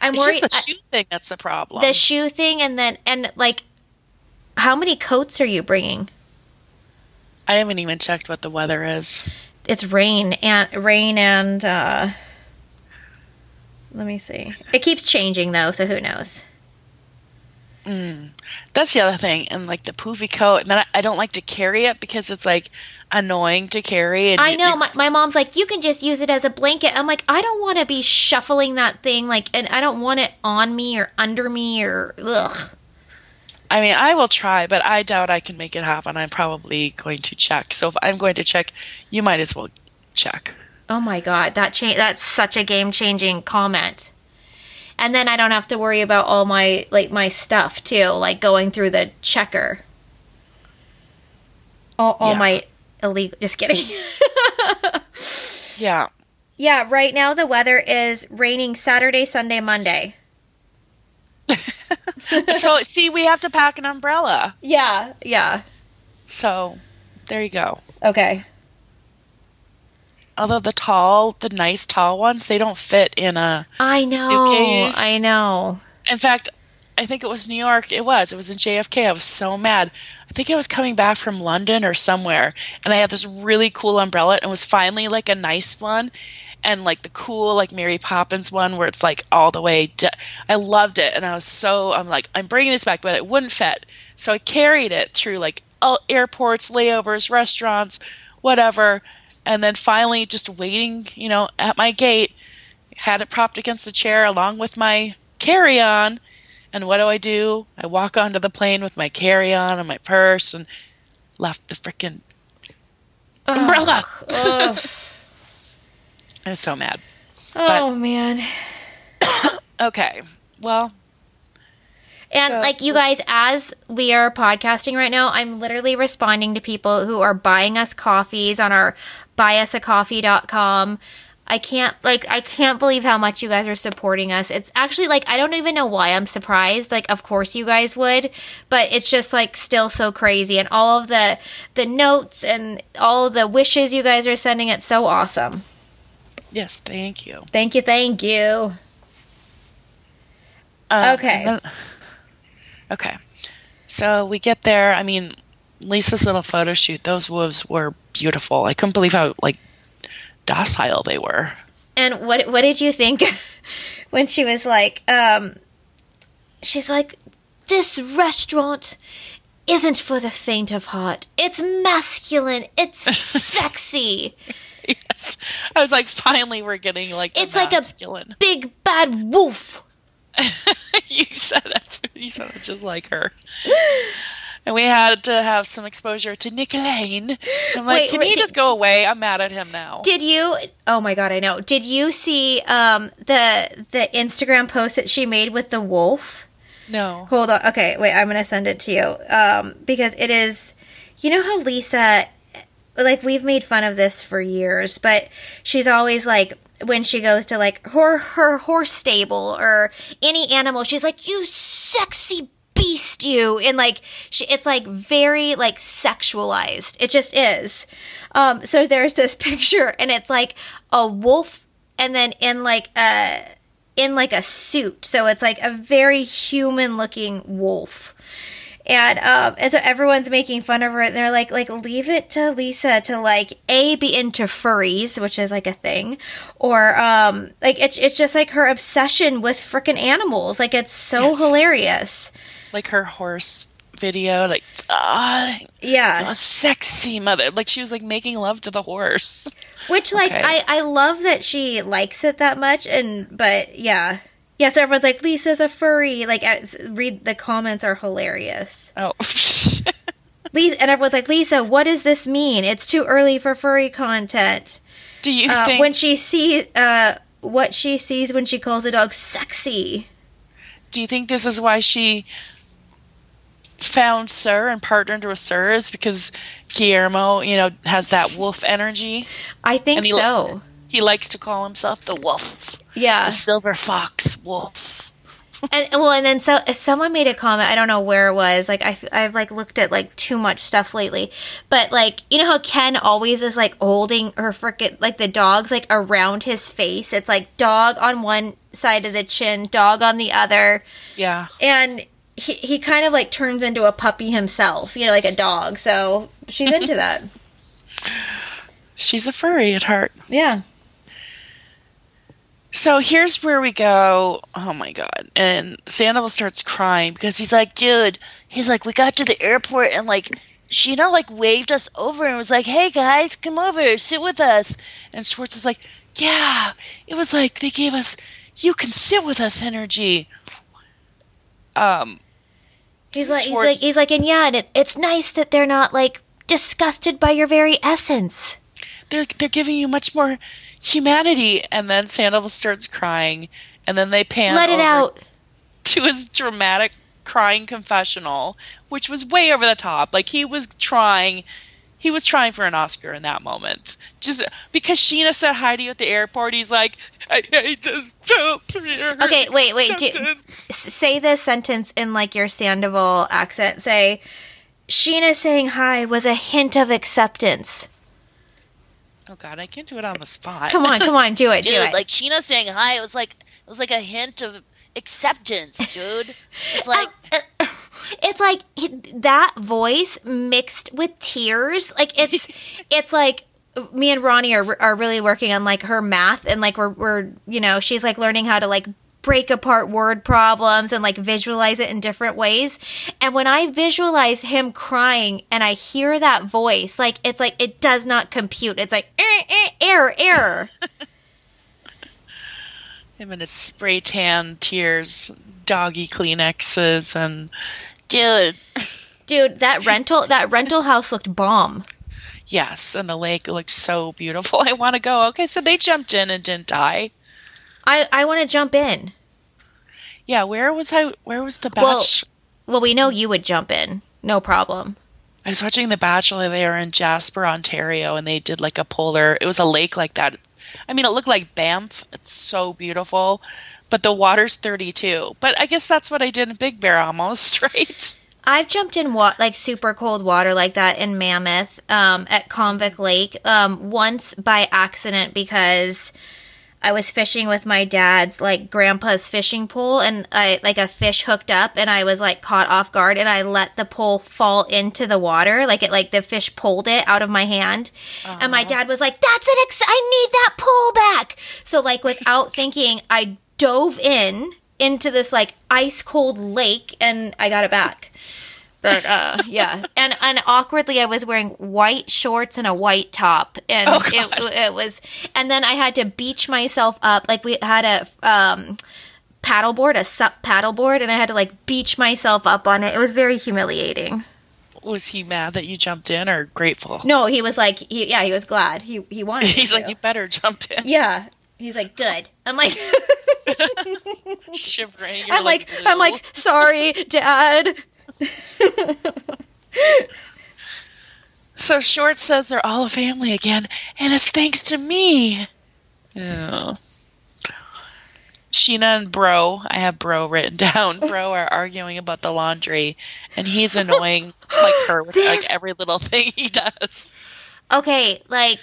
I'm It's worried. just the I- shoe thing that's the problem. the shoe thing, and then and like, how many coats are you bringing? I haven't even checked what the weather is. It's rain and rain and uh let me see. It keeps changing though, so who knows? That's the other thing, and like the poofy coat, and then I, I don't like to carry it because it's like annoying to carry. And I know you- my, my mom's like, you can just use it as a blanket. I'm like, I don't want to be shuffling that thing like, and I don't want it on me or under me or ugh. I mean, I will try, but I doubt I can make it happen. I'm probably going to check. So if I'm going to check, you might as well check. Oh my god, that cha- that's such a game changing comment. And then I don't have to worry about all my like my stuff too, like going through the checker. All, all Yeah. my illegal. Just kidding. Yeah. Yeah, right now the weather is raining Saturday, Sunday, Monday. so see, we have to pack an umbrella. Yeah, yeah. So there you go. Okay. Although the tall, the nice tall ones, they don't fit in a. I know. Suitcase. I know. In fact, I think it was New York. It was. It was in JFK. I was so mad. I think I was coming back from London or somewhere, and I had this really cool umbrella. And it was finally like a nice one, and like the cool like Mary Poppins one where it's like all the way. De- I loved it, and I was so I'm like I'm bringing this back, but it wouldn't fit. So I carried it through like all airports, layovers, restaurants, whatever, and then finally just waiting, you know, at my gate, had it propped against the chair along with my carry-on. And what do I do? I walk onto the plane with my carry-on and my purse and left the freaking umbrella. Ugh. I was so mad. oh man. Okay. Well, And So- like you guys, as we are podcasting right now, I'm literally responding to people who are buying us coffees on our buyusacoffee.com. I can't like I can't believe how much you guys are supporting us. It's actually like I don't even know why I'm surprised. Like of course you guys would, but it's just like still so crazy and all of the the notes and all the wishes you guys are sending it's so awesome. yes, thank you. Thank you, thank you. Um, Okay. Okay. So we get there. I mean, Lisa's little photo shoot. Those wolves were beautiful. I couldn't believe how like docile they were. And what what did you think when she was like, um, she's like, this restaurant isn't for the faint of heart. It's masculine. It's sexy. yes. I was like, finally, we're getting like the It's like a- masculine. Big bad wolf. you said it. You said just like her. And we had to have some exposure to Nick Lane. I'm like, Wait, can wait, he did- just go away? I'm mad at him now. Did you? Oh my god, I know. Did you see um the the Instagram post that she made with the wolf? no. Hold on. Okay, wait. I'm gonna send it to you. Um, because it is. You know how Lisa, like we've made fun of this for years, but she's always like when she goes to like her her horse stable or any animal, she's like, "You sexy beast, you!" And like she, it's like very like sexualized. It just is. Um, so there's this picture, and it's like a wolf, and then in like a in like a suit. So it's like a very human looking wolf. And um and so everyone's making fun of her and they're like like leave it to Lisa to like A be into furries, which is like a thing, or um like it's it's just like her obsession with freaking animals. Like it's so Yes. hilarious. Like her horse video, like, darling, Yeah. a sexy mother. Like she was like making love to the horse. Which like Okay. I I love that she likes it that much and but yeah. Yeah, so everyone's like Lisa's a furry. Like read the comments are hilarious. Oh. Lisa, and everyone's like, Lisa, what does this mean? It's too early for furry content. Do you Uh, think when she sees uh, what she sees when she calls a dog sexy. do you think this is why she found SUR and partnered with SUR is because Guillermo, you know, has that wolf energy. I think he- so. He likes to call himself the wolf, Yeah, the silver fox wolf. and well, and then so someone made a comment. I don't know where it was. Like I, I've like looked at like too much stuff lately, but like you know how Ken always is like holding her frickin' like the dogs like around his face. It's like dog on one side of the chin, dog on the other. Yeah. and he, he kind of like turns into a puppy himself, you know, like a dog. So she's into that. She's a furry at heart. Yeah. So here's where we go. Oh my god. And Sandoval starts crying because he's like, dude, he's like, we got to the airport and like Scheana like waved us over and was like, Hey guys, come over, sit with us. And Schwartz was like, Yeah. It was like they gave us you can sit with us energy. Um He's like, he's like, he's like, and yeah, and it, it's nice that they're not like disgusted by your very essence. They're they're giving you much more humanity and then Sandoval starts crying and then they pan Let it out. to his dramatic crying confessional, which was way over the top. Like he was trying, he was trying for an Oscar in that moment. Just because Scheana said hi to you at the airport, he's like, I, I just felt Okay, wait, wait, do- say this sentence in like your Sandoval accent. Say, Scheana saying hi was a hint of acceptance. Oh God, I can't do it on the spot. Come on, come on, do it, do dude. it. Like Scheana saying hi, it was like it was like a hint of acceptance, dude. It's oh, like uh, it's like that voice mixed with tears. Like it's it's like me and Ronnie are are really working on like her math and like we're we're you know she's like learning how to like break apart word problems and like visualize it in different ways. And when I visualize him crying and I hear that voice, like it's like it does not compute. It's like eh, eh, error, error. him and his spray tan tears, doggy Kleenexes, and dude, dude, that rental that rental house looked bomb. Yes, and the lake looked so beautiful. I want to go. Okay, so they jumped in and didn't die. I I want to jump in. Yeah, where was I? Where was the batch? Well, well, we know you would jump in, no problem. I was watching The Bachelor. They were in Jasper, Ontario, and they did like a polar. It was a lake like that. I mean, it looked like Banff. It's so beautiful, but the water's 32. But I guess that's what I did in Big Bear almost, right? I've jumped in wa- like super cold water like that in Mammoth um, at Convict Lake um, once by accident because I was fishing with my dad's like grandpa's fishing pole and I like a fish hooked up and I was like caught off guard and I let the pole fall into the water. Like it like the fish pulled it out of my hand. Uh-huh. and my dad was like that's an ex- I need that pole back. So like without thinking I dove in into this like ice cold lake and I got it back but uh, yeah, and and awkwardly, I was wearing white shorts and a white top, and oh, it, it was, and then I had to beach myself up. Like we had a um, paddleboard, a sup paddleboard, and I had to like beach myself up on it. It was very humiliating. Was he mad that you jumped in, or grateful? No, he was like, he, yeah, he was glad. He he wanted. He's like, you better jump in. Yeah, he's like, good. I'm like. Shivering. I'm like, like I'm like, sorry, Dad. so Schwartz says they're all a family again, and it's thanks to me. Yeah. Scheana and Bro, I have Bro written down. Bro are arguing about the laundry, and he's annoying like her with this... like every little thing he does. Okay, like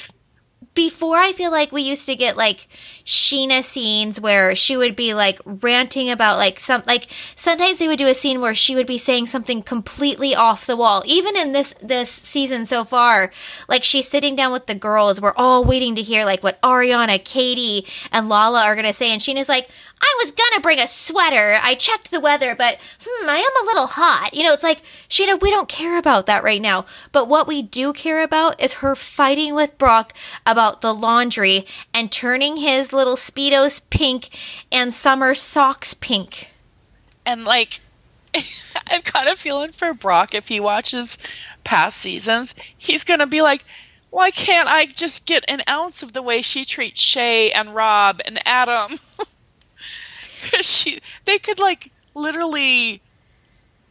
before I feel like we used to get like Scheana scenes where she would be like ranting about like some like sometimes they would do a scene where she would be saying something completely off the wall. Even in this this season so far, like she's sitting down with the girls, we're all waiting to hear like what Ariana, Katie, and Lala are gonna say, and Scheana's like, I was gonna bring a sweater. I checked the weather, but hmm, I am a little hot. You know, it's like, Scheana, we don't care about that right now. But what we do care about is her fighting with Brock about the laundry and turning his little Speedos pink and summer socks pink. And like, I'm kind of feeling for Brock if he watches past seasons. He's gonna be like, why can't I just get an ounce of the way she treats Shay and Rob and Adam? she they could like literally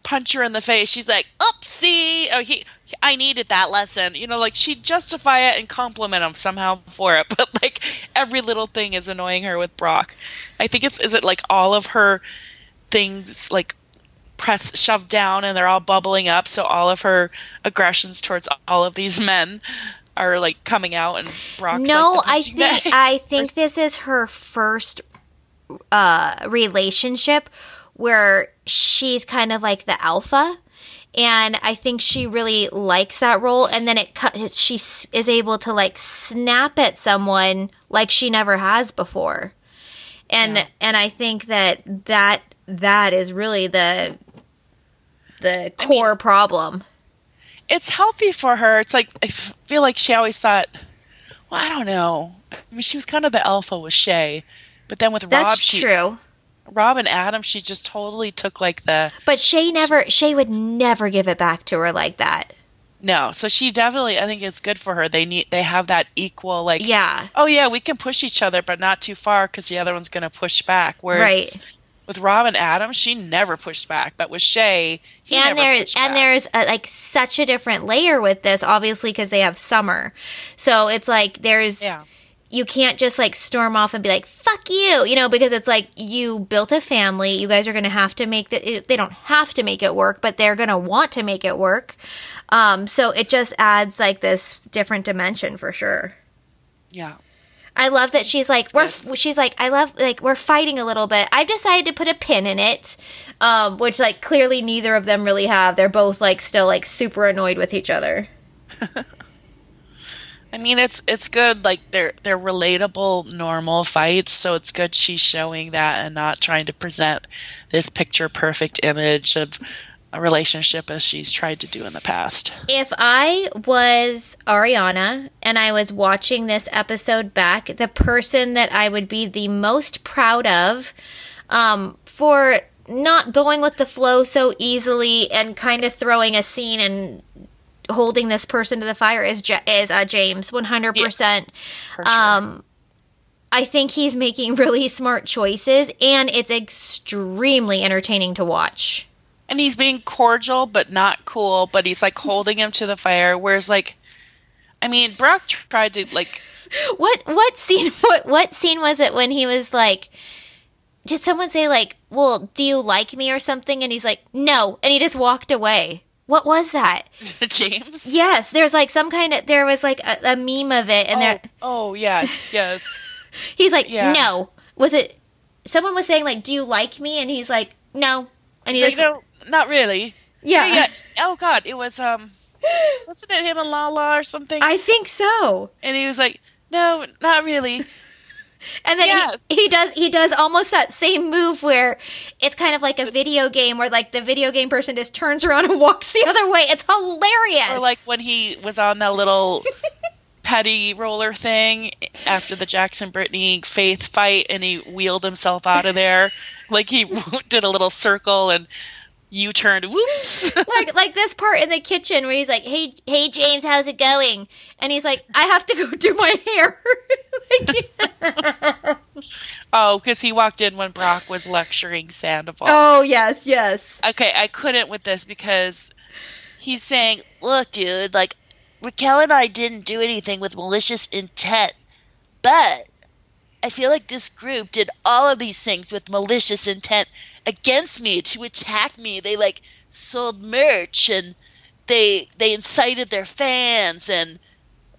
punch her in the face. She's like, "Oopsie! Oh, he, I needed that lesson." You know, like she'd justify it and compliment him somehow for it. But like every little thing is annoying her with Brock. I think it's is it like all of her things like press shoved down and they're all bubbling up. So all of her aggressions towards all of these men are like coming out and Brock's no, like I think I think this is her first uh, relationship where she's kind of like the alpha and I think she really likes that role. And then it cut. She is able to like snap at someone like she never has before, and yeah. and I think that that that is really the the core I mean, problem. It's healthy for her. It's like I feel like she always thought. Well, I don't know. I mean, she was kind of the alpha with Shay, but then with Rob, That's she, true. Rob and Adam, she just totally took like the. But Shay never. Shay would never give it back to her like that. No, so she definitely. I think it's good for her. They need. They have that equal like. Yeah. Oh yeah, we can push each other, but not too far because the other one's going to push back. Whereas right. With Rob and Adam, she never pushed back, but with Shay, and there's and there's a, like such a different layer with this, obviously because they have summer, so it's like there's yeah you can't just like storm off and be like fuck you you know because it's like you built a family you guys are going to have to make the they don't have to make it work but they're going to want to make it work um so it just adds like this different dimension for sure yeah I love that she's like we're she's like I love like we're fighting a little bit. I've decided to put a pin in it, um, which like clearly neither of them really have. They're both like still like super annoyed with each other. I mean, it's it's good. Like they're they're relatable, normal fights. So it's good she's showing that and not trying to present this picture perfect image of a relationship as she's tried to do in the past. If I was Ariana and I was watching this episode back, the person that I would be the most proud of um, for not going with the flow so easily and kind of throwing a scene and holding this person to the fire is is uh, James 100%. Yeah, sure. Um I think he's making really smart choices and it's extremely entertaining to watch. And he's being cordial but not cool, but he's like holding him to the fire whereas like I mean, Brock tried to like What what scene what what scene was it when he was like did someone say like, "Well, do you like me or something?" and he's like, "No," and he just walked away. What was that? James? Yes, there's like some kind of there was like a, a meme of it and oh, there Oh, yes, yes. he's like, yeah. "No." Was it someone was saying like, "Do you like me?" and he's like, "No." And he's like, "No, not really." Yeah. yeah. Oh god, it was um wasn't it him and Lala or something? I think so. And he was like, "No, not really." And then yes. he, he does he does almost that same move where it's kind of like a video game where like the video game person just turns around and walks the other way. It's hilarious. Or like when he was on that little petty roller thing after the Jackson Brittany Faith fight and he wheeled himself out of there. like he did a little circle and you turned whoops. Like like this part in the kitchen where he's like hey hey james how's it going? And he's like i have to go do my hair. Like, oh because he walked in when brock was lecturing sandoval. Oh yes yes. Okay i couldn't with this because he's saying look dude like raquel and i didn't do anything with malicious intent but I feel like this group did all of these things with malicious intent against me to attack me. They like sold merch and they they incited their fans and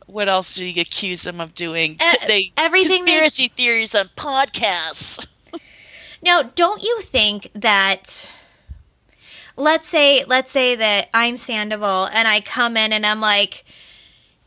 what else do you accuse them of doing? Uh, they everything conspiracy they... theories on podcasts. now, don't you think that let's say let's say that I'm Sandoval and I come in and I'm like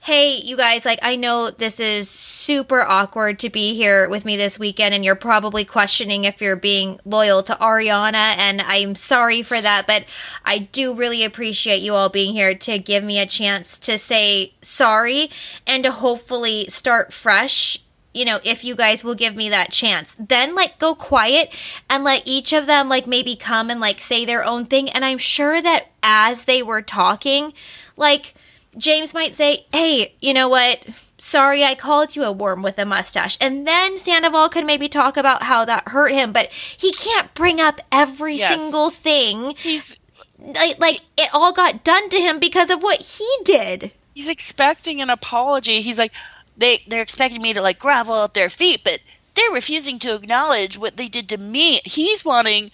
hey, you guys, like, I know this is super awkward to be here with me this weekend, and you're probably questioning if you're being loyal to Ariana, and I'm sorry for that, but I do really appreciate you all being here to give me a chance to say sorry and to hopefully start fresh. You know, if you guys will give me that chance, then like go quiet and let each of them like maybe come and like say their own thing. And I'm sure that as they were talking, like, James might say, Hey, you know what? Sorry I called you a worm with a mustache. And then Sandoval could maybe talk about how that hurt him, but he can't bring up every yes. single thing. He's like, like it all got done to him because of what he did. He's expecting an apology. He's like they they're expecting me to like grovel at their feet, but they're refusing to acknowledge what they did to me. He's wanting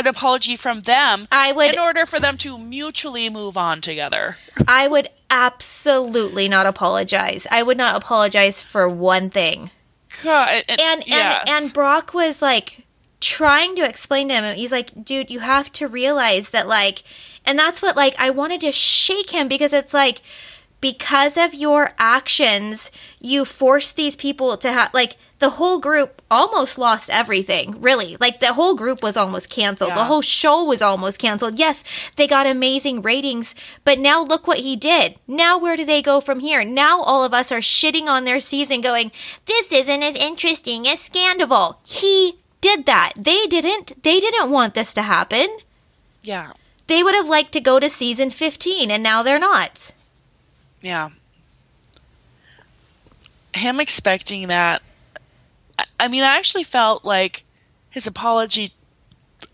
an apology from them I would in order for them to mutually move on together. I would absolutely not apologize. I would not apologize for one thing. God, and and, yes. and and Brock was like trying to explain to him. He's like, "Dude, you have to realize that like and that's what like I wanted to shake him because it's like because of your actions, you force these people to have like the whole group almost lost everything, really. Like the whole group was almost canceled. Yeah. The whole show was almost canceled. Yes, they got amazing ratings, but now look what he did. Now where do they go from here? Now all of us are shitting on their season going, this isn't as interesting as Scandal. He did that. They didn't. They didn't want this to happen. Yeah. They would have liked to go to season 15 and now they're not. Yeah. Him expecting that I mean, I actually felt like his apology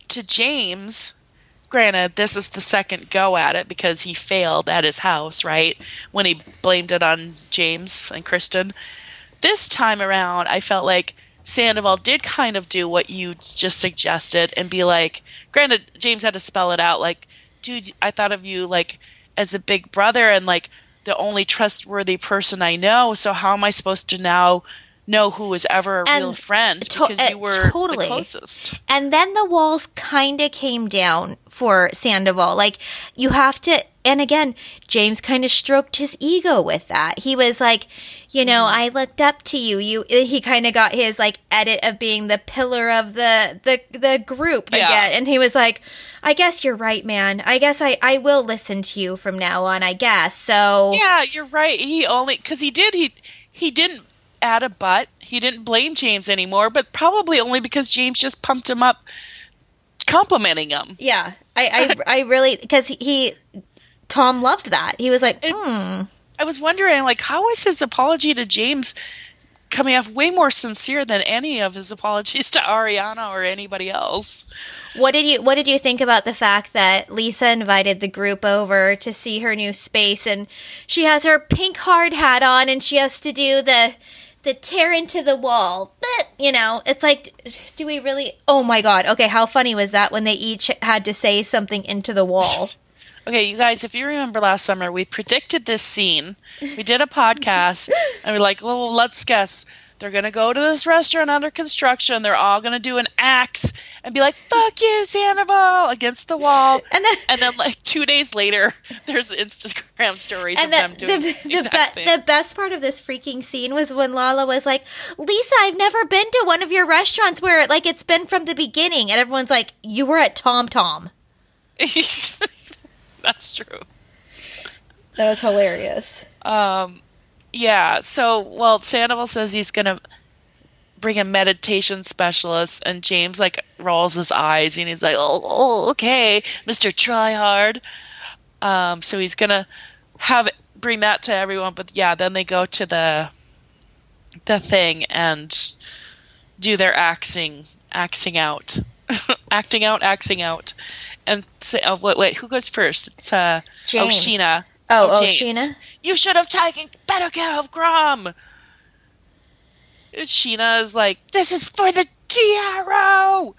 to James. Granted, this is the second go at it because he failed at his house, right? When he blamed it on James and Kristen. This time around, I felt like Sandoval did kind of do what you just suggested and be like, granted, James had to spell it out, like, dude, I thought of you like as a big brother and like the only trustworthy person I know. So how am I supposed to now know who was ever a And real friend to- because uh, you were totally. the closest. And then the walls kind of came down for Sandoval. Like, you have to, and again, James kind of stroked his ego with that. He was like, you know, Mm-hmm. I looked up to you. You, he kind of got his like edit of being the pillar of the, the, the group Yeah. again. And he was like, I guess you're right, man. I guess I, I will listen to you from now on, I guess. So, Yeah, you're right. He only because he did he he didn't add a but. He didn't blame James anymore, but probably only because James just pumped him up, complimenting him. yeah, I, I, I really, because he, Tom loved that. He was like, hmm. I was wondering, like, how was his apology to James coming off way more sincere than any of his apologies to Ariana or anybody else? What did you What did you think about the fact that Lisa invited the group over to see her new space, and she has her pink hard hat on, and she has to do the the tear into the wall? But you know, it's like, do we really? Oh my god! Okay, how funny was that when they each had to say something into the wall? Okay, you guys, if you remember last summer, we predicted this scene. We did a podcast, and we're like, well, let's guess. They're going to go to this restaurant under construction. They're all going to do an axe and be like, fuck you, Sandoval, against the wall. And then And then, like, two days later, there's Instagram stories and of them the doing the, the, the, be- thing. the best part of this freaking scene was when Lala was like, "Lisa, I've never been to one of your restaurants where like it's been from the beginning," and everyone's like, "You were at Tom Tom." That's true. That was hilarious. Um, yeah. So, well, Sandoval says he's gonna bring a meditation specialist, and James like rolls his eyes, and he's like, "Oh, oh okay, Mister Tryhard." Um, so he's gonna have bring that to everyone, but yeah, then they go to the the thing and do their axing, axing out, acting out, axing out, and say, oh, wait, wait, who goes first? It's uh, James. oh, Scheana. Oh, oh, James. Scheana. You should have taken better care of Graham. Scheana is like, this is for the tiara.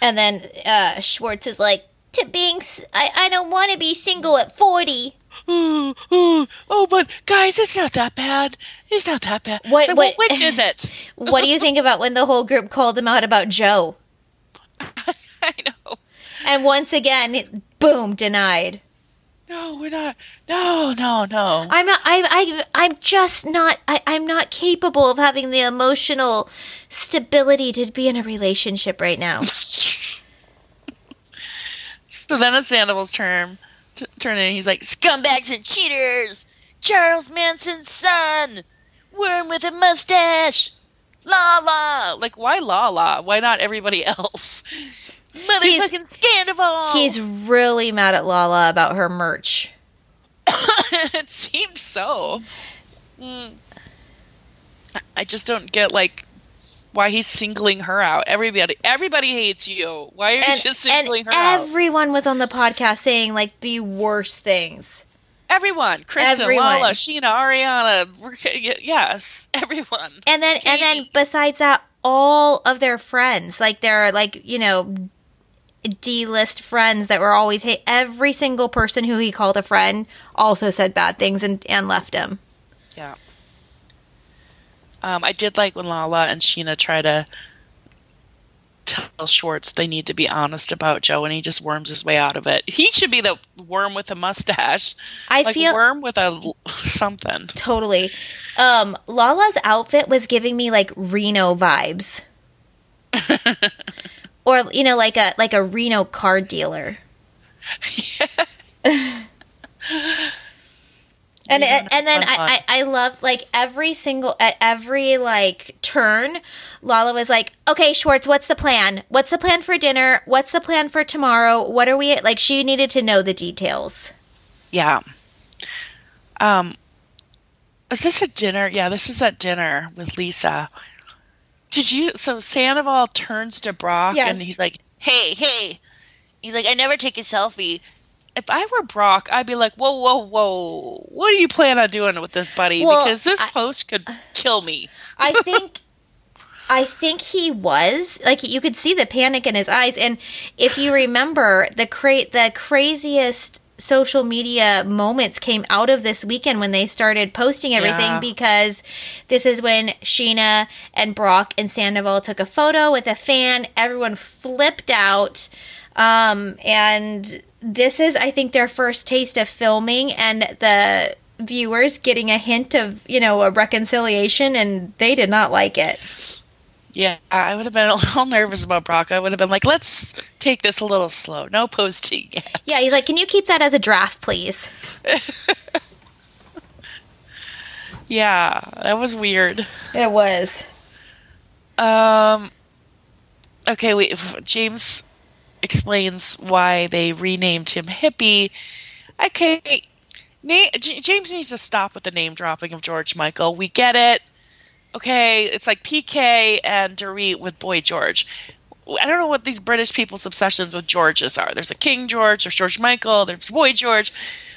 And then uh, Schwartz is like, to being, s- I, I don't want to be single at 40. Oh, oh, oh, but guys, it's not that bad. It's not that bad. What- So, what- which is it? What do you think about when the whole group called him out about Joe? I know. And once again, boom, denied. No, we're not. No, no, no. I'm not. I. I. I'm just not. I, I'm not capable of having the emotional stability to be in a relationship right now. so then it's Sandoval's turn. T- turn in. He's like, scumbags and cheaters. Charles Manson's son. Worm with a mustache. Lala. Like, why Lala? Why not everybody else? Motherfucking Scandoval. He's really mad at Lala about her merch. it seems so. Mm. I- just don't get like why he's singling her out. Everybody, everybody hates you. Why are you And, just singling her out? everyone was on the podcast saying like the worst things. Everyone, Kristen, Everyone. Lala, Scheana, Ariana, yes, everyone. And then and then besides that, all of their friends, like their like you know, D list friends that were always hate. Every single person who he called a friend also said bad things and and left him. Yeah. Um, I did like when Lala and Scheana try to tell Schwartz they need to be honest about Joe, and he just worms his way out of it. He should be the worm with a mustache, I like feel worm with a something. totally. Um, Lala's outfit was giving me like Reno vibes, or you know, like a like a Reno car dealer. And and, and then I. I I loved like every single at every like turn, Lala was like, "Okay, Schwartz, what's the plan? What's the plan for dinner? What's the plan for tomorrow? What are we like?" She needed to know the details. Yeah. Um, is this a dinner? Yeah, this is at dinner with Lisa. Did you? So Sandoval turns to Brock Yes. and he's like, "Hey, hey." He's like, "I never take a selfie." If I were Brock, I'd be like, "Whoa, whoa, whoa! What do you plan on doing with this, buddy? Well, because this I- post could kill me." I think I think he was like you could see the panic in his eyes and if you remember the cra- the craziest social media moments came out of this weekend when they started posting everything Yeah. because this is when Scheana and Brock and Sandoval took a photo with a fan. Everyone flipped out. Um, and this is, I think, their first taste of filming and the viewers getting a hint of, you know, a reconciliation, and they did not like it. Yeah, I would have been a little nervous about Brock. I would have been like, let's take this a little slow. No posting yet. Yeah, he's like, can you keep that as a draft, please? Yeah, that was weird. It was. Um. Okay, f- James explains why they renamed him Hippie. Okay, na- James needs to stop with the name dropping of George Michael. We get it. Okay, it's like PK and Dorit with Boy George. I don't know what these British people's obsessions with Georges are. There's a King George, there's George Michael, there's Boy George.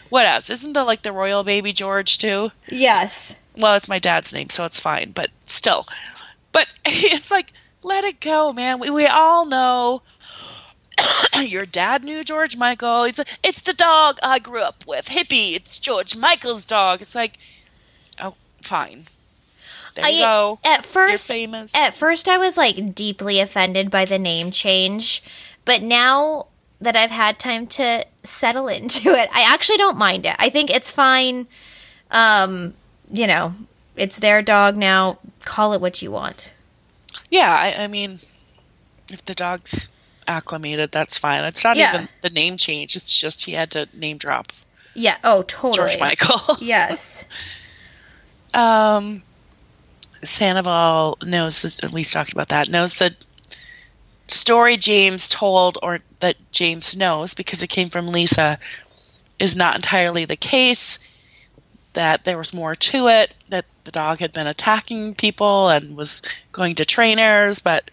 What else? Isn't there like the royal baby George too? Yes. well, it's my dad's name, so it's fine, but still. But it's like, let it go, man. We, we all know your dad knew George Michael. It's, it's the dog I grew up with. Hippie, it's George Michael's dog. It's like, oh, fine. There you I- go. At You're first, famous. at first, I was like deeply offended by the name change, but now that I've had time to settle into it, I actually don't mind it. I think it's fine. Um, you know, it's their dog now. Call it what you want. yeah, I, I mean, if the dog's acclimated, that's fine. It's not Yeah. even the name change. It's just he had to name drop Yeah. Oh, totally. George Michael. Yes. Um, Sandoval knows, at least talked about that, knows the story James told, or that James knows because it came from Lisa, is not entirely the case. That there was more to it, that the dog had been attacking people and was going to trainers, but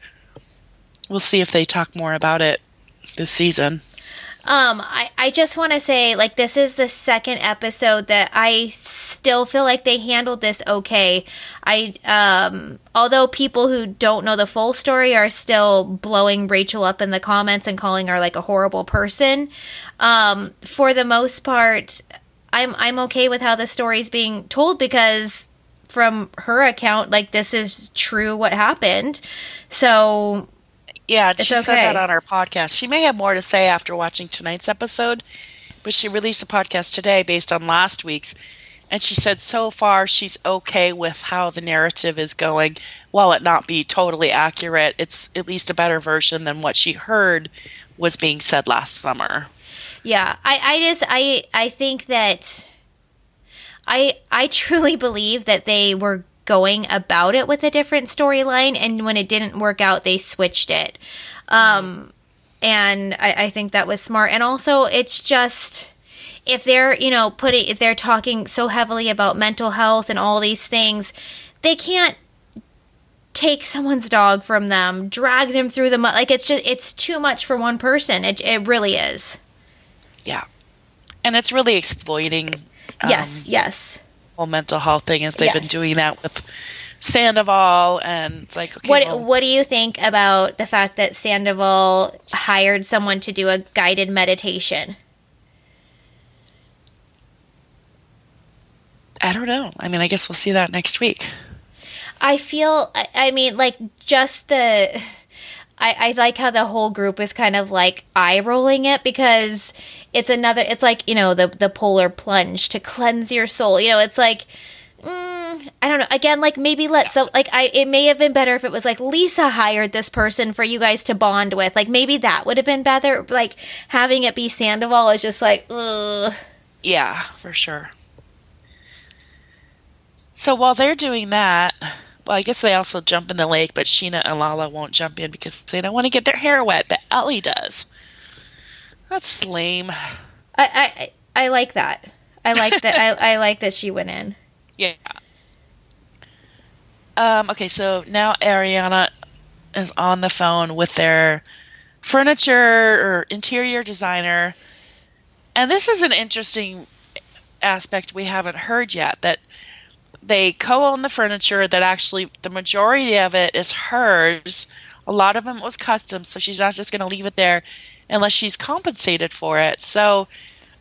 we'll see if they talk more about it this season. Um, I, I just want to say, like, this is the second episode that I still feel like they handled this okay. I, um, although people who don't know the full story are still blowing Rachel up in the comments and calling her like a horrible person, um, for the most part, I'm, I'm okay with how the story's being told because from her account, like, this is true what happened. So, Yeah, It's she said that on our podcast. She may have more to say after watching tonight's episode, but she released a podcast today based on last week's. And she said so far she's okay with how the narrative is going. While it not be totally accurate, it's at least a better version than what she heard was being said last summer. Yeah, I, I just I I think that I I truly believe that they were going about it with a different storyline and when it didn't work out they switched it. Um and I, I think that was smart. And also it's just if they're, you know, putting if they're talking so heavily about mental health and all these things, they can't take someone's dog from them, drag them through the mud. Like it's just it's too much for one person. It it really is. Yeah. And it's really exploiting um, yes, yes. Whole mental health thing as they've been doing that with Sandoval and it's like okay What well, What do you think about the fact that Sandoval hired someone to do a guided meditation? I don't know. I mean, I guess we'll see that next week. I feel. I, I mean, like just the. I, I like how the whole group is kind of like eye rolling it because it's another. It's like you know the the polar plunge to cleanse your soul. You know, it's like. Mm, I don't know. Again, like maybe let so like I. It may have been better if it was like Lisa hired this person for you guys to bond with. Like maybe that would have been better. Like having it be Sandoval is just like, ugh. Yeah, for sure. So while they're doing that, well, I guess they also jump in the lake, but Scheana and Lala won't jump in because they don't want to get their hair wet, but Ally does. That's lame. I, I I like that. I like that. I, I like that she went in. Yeah. Um, okay, so now Ariana is on the phone with their furniture or interior designer. And this is an interesting aspect we haven't heard yet that they co-own the furniture that actually the majority of it is hers. A lot of them was custom, so she's not just going to leave it there unless she's compensated for it. So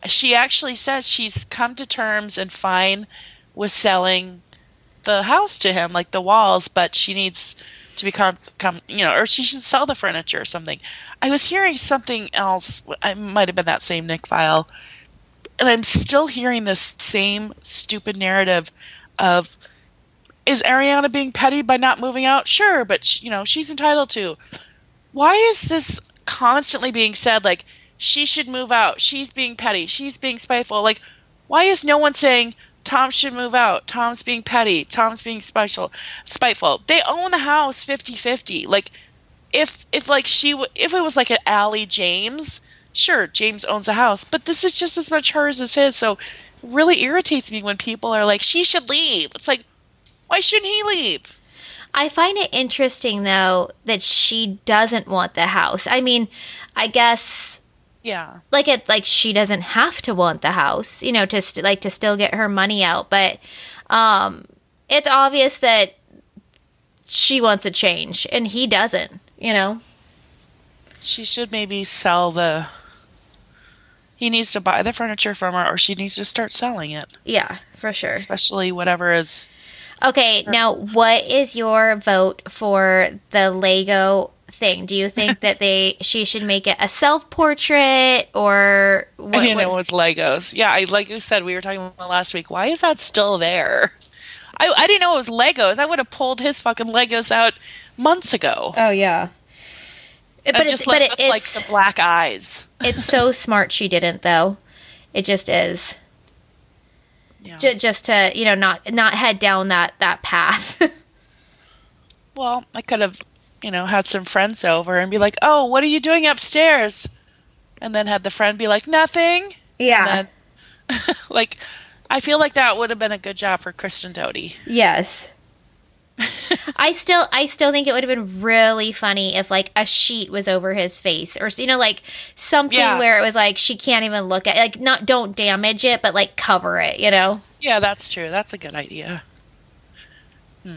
she actually says she's come to terms and fine with selling the house to him, like the walls, but she needs to become, come, you know, or she should sell the furniture or something. I was hearing something else. I might have been that same Nick Viall, and I'm still hearing this same stupid narrative of is Ariana being petty by not moving out? Sure, but you know she's entitled to. Why is this constantly being said? Like she should move out. She's being petty. She's being spiteful. Like why is no one saying Tom should move out? Tom's being petty. Tom's being spiteful. Spiteful. They own the house 50-50. Like if if like she w- if it was like an Ally James, sure James owns a house, but this is just as much hers as his. So really irritates me when people are like she should leave. It's like why shouldn't he leave? I find it interesting though that she doesn't want the house. I mean, I guess Yeah. like it like she doesn't have to want the house, you know, to st- like to still get her money out, but um it's obvious that she wants a change and he doesn't, you know. She should maybe sell the he needs to buy the furniture from her or she needs to start selling it. Yeah, for sure. Especially whatever is Okay, now what is your vote for the Lego thing? Do you think that they she should make it a self portrait or what? I didn't know it was Legos. Yeah, I like you said we were talking about last week. Why is that still there? I, I didn't know it was Legos. I would have pulled his fucking Legos out months ago. oh yeah. But and it's, just but like, it, just like the black eyes. it's so smart she didn't though. It just is. Yeah. J- just to you know not not head down that that path. well, I could have, you know, had some friends over and be like, "Oh, what are you doing upstairs?" And then had the friend be like, "Nothing." yeah. And then, like, I feel like that would have been a good job for Kristen Doute. Yes. I still I still think it would have been really funny if like a sheet was over his face or you know like something Yeah. where it was like she can't even look at like not don't damage it but like cover it, you know. Yeah, that's true. That's a good idea. Hmm.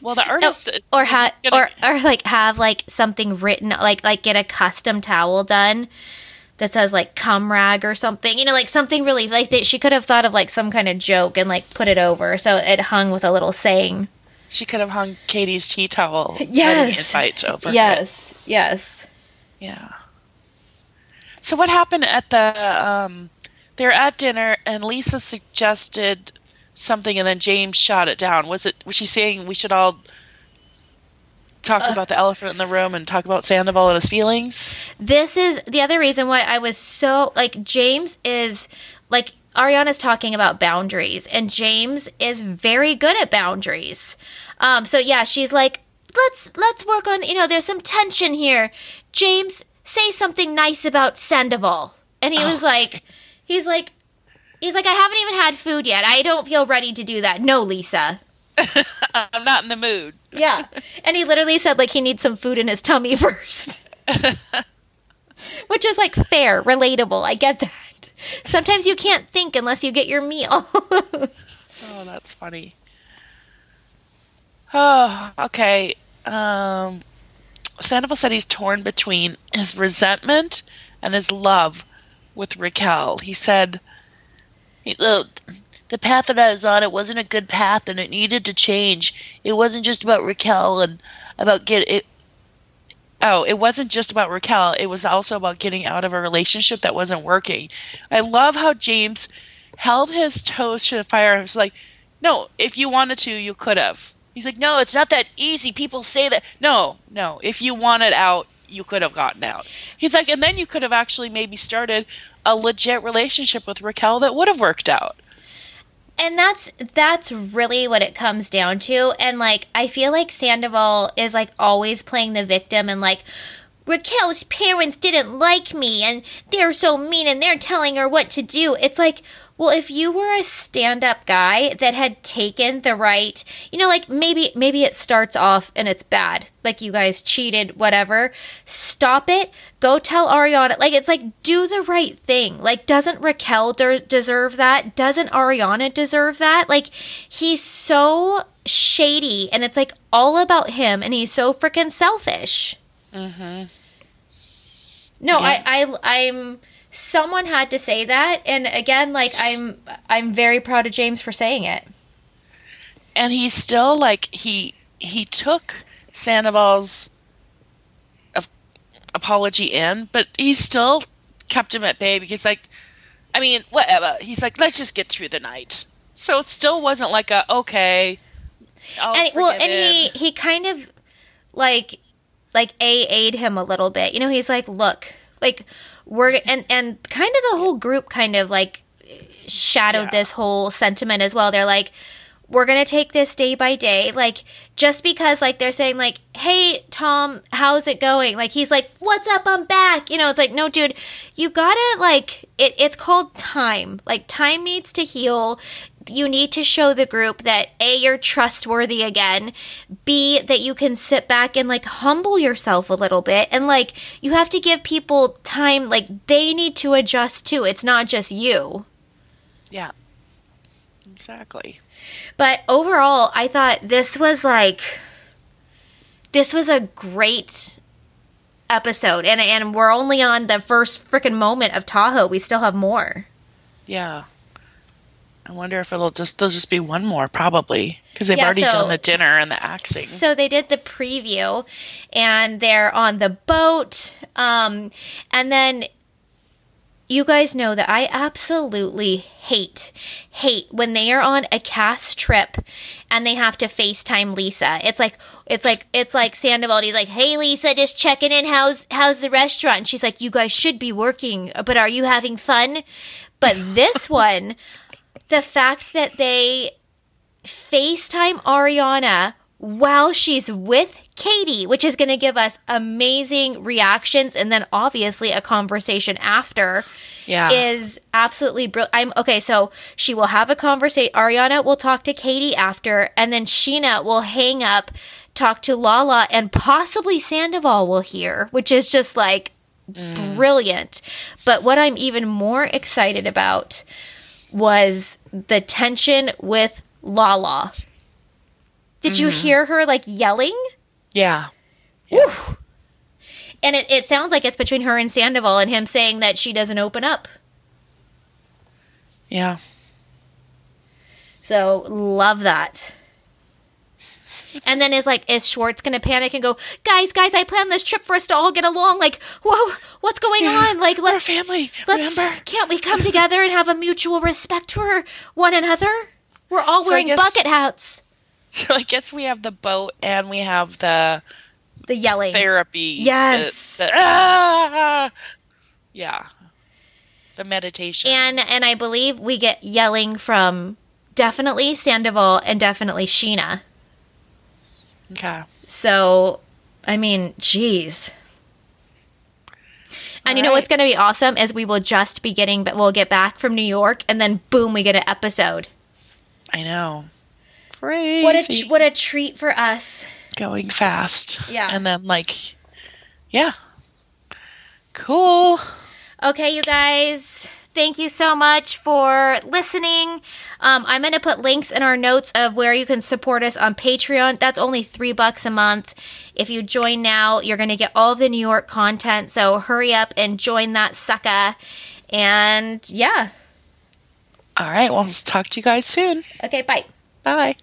Well, the artist Or have gonna- or or like have like something written like like get a custom towel done that says like cum rag or something. You know like something really like that she could have thought of like some kind of joke and like put it over so it hung with a little saying. She could have hung Katie's tea towel Yes. invite over. it. Yes. Yes. Yeah. So what happened at the um they're at dinner and Lisa suggested something and then James shot it down. Was it was she saying we should all talk Uh. about the elephant in the room and talk about Sandoval and his feelings? this is the other reason why I was so like James is like Ariana's talking about boundaries and James is very good at boundaries. Um so yeah, she's like let's let's work on you know there's some tension here. James say something nice about Sandoval. And he was like he's like he's like I haven't even had food yet. I don't feel ready to do that. No, Lisa. I'm not in the mood. Yeah. And he literally said like he needs some food in his tummy first. Which is like fair, relatable. I get that. Sometimes you can't think unless you get your meal. Oh, that's funny. Oh, okay. Um, Sandoval said he's torn between his resentment and his love with Raquel. He said, uh, the path that I was on, it wasn't a good path and it needed to change. It wasn't just about Raquel and about get it. Oh, it wasn't just about Raquel. It was also about getting out of a relationship that wasn't working. I love how James held his toes to the fire and was like, no, if you wanted to, you could have. He's like, no, it's not that easy. People say that. No, no, if you wanted out, you could have gotten out. He's like, and then you could have actually maybe started a legit relationship with Raquel that would have worked out. and that's that's really what it comes down to. And like I feel like Sandoval is like always playing the victim and like Raquel's parents didn't like me and they're so mean and they're telling her what to do. It's like, well, if you were a stand-up guy that had taken the right, you know, like maybe maybe it starts off and it's bad, like you guys cheated, whatever. Stop it. Go tell Ariana. Like it's like do the right thing. Like doesn't Raquel de- deserve that? Doesn't Ariana deserve that? Like he's so shady and it's like all about him and he's so freaking selfish. Mm-hmm. No, Yeah. I, I I'm someone had to say that. And again like i'm i'm very proud of james for saying it. And he still like he he took sandoval's ap- apology in but he still kept him at bay because like i mean whatever. He's like let's just get through the night. So it still wasn't like a okay I'll and well and he he kind of like like a aid him a little bit. You know he's like look like we're and and kind of the whole group kind of like shadowed Yeah. this whole sentiment as well. They're like we're gonna take this day by day. Like just because like they're saying like hey tom how's it going? Like he's like what's up? I'm back. You know it's like no dude you gotta like it, it's called time. Like time needs to heal you need to show the group that a you're trustworthy again b that you can sit back and like humble yourself a little bit and like you have to give people time like they need to adjust too it's not just you yeah exactly But overall, I thought this was like this was a great episode, and and we're only on the first freaking moment of Tahoe. We still have more. yeah i wonder if it'll just there'll just be one more probably because they've Yeah, already so- done the dinner and the axing So they did the preview, and they're on the boat, um, and then. You guys know that I absolutely hate, hate when they are on a cast trip and they have to FaceTime Lisa. It's like it's like it's like Sandoval. He's like, "Hey Lisa, just checking in. How's how's the restaurant?" And she's like, "You guys should be working, but are you having fun?" But this one, the fact that they FaceTime Ariana while she's with Katie, which is going to give us amazing reactions and then obviously a conversation after yeah is absolutely brilliant. I'm okay. So she will have a conversation. Ariana will talk to Katie after, and then Scheana will hang up, talk to Lala, and possibly Sandoval will hear, which is just like mm. brilliant. But what I'm even more excited about was the tension with Lala. Did you mm-hmm. hear her like yelling? yeah And it, it sounds like it's between her and Sandoval and him saying that she doesn't open up. yeah So love that. And then is like, is Schwartz gonna panic and go, guys, guys, I planned this trip for us to all get along. Like, whoa, what's going Yeah, on? Like, we're let's family let's remember can't we come together and have a mutual respect for one another? We're all So wearing guess- bucket hats. So I guess we have the boat and we have the The yelling. therapy. Yes. The, the- ah! yeah. The meditation. And and I believe we get yelling from definitely Sandoval and definitely Scheana. Okay. So, I mean, jeez. And you know All what's going to be awesome is we will just be getting, but we'll get back from New York, and then boom, we get an episode. I know. Crazy. What a what a treat for us! going fast. Yeah. And then like, yeah. Cool. Okay, you guys, thank you so much for listening. Um, I'm going to put links in our notes of where you can support us on Patreon. That's only three bucks a month. If you join now, you're going to get all the New York content. So hurry up and join that sucker. And yeah. All right. Well, talk to you guys soon. Okay, bye. Bye.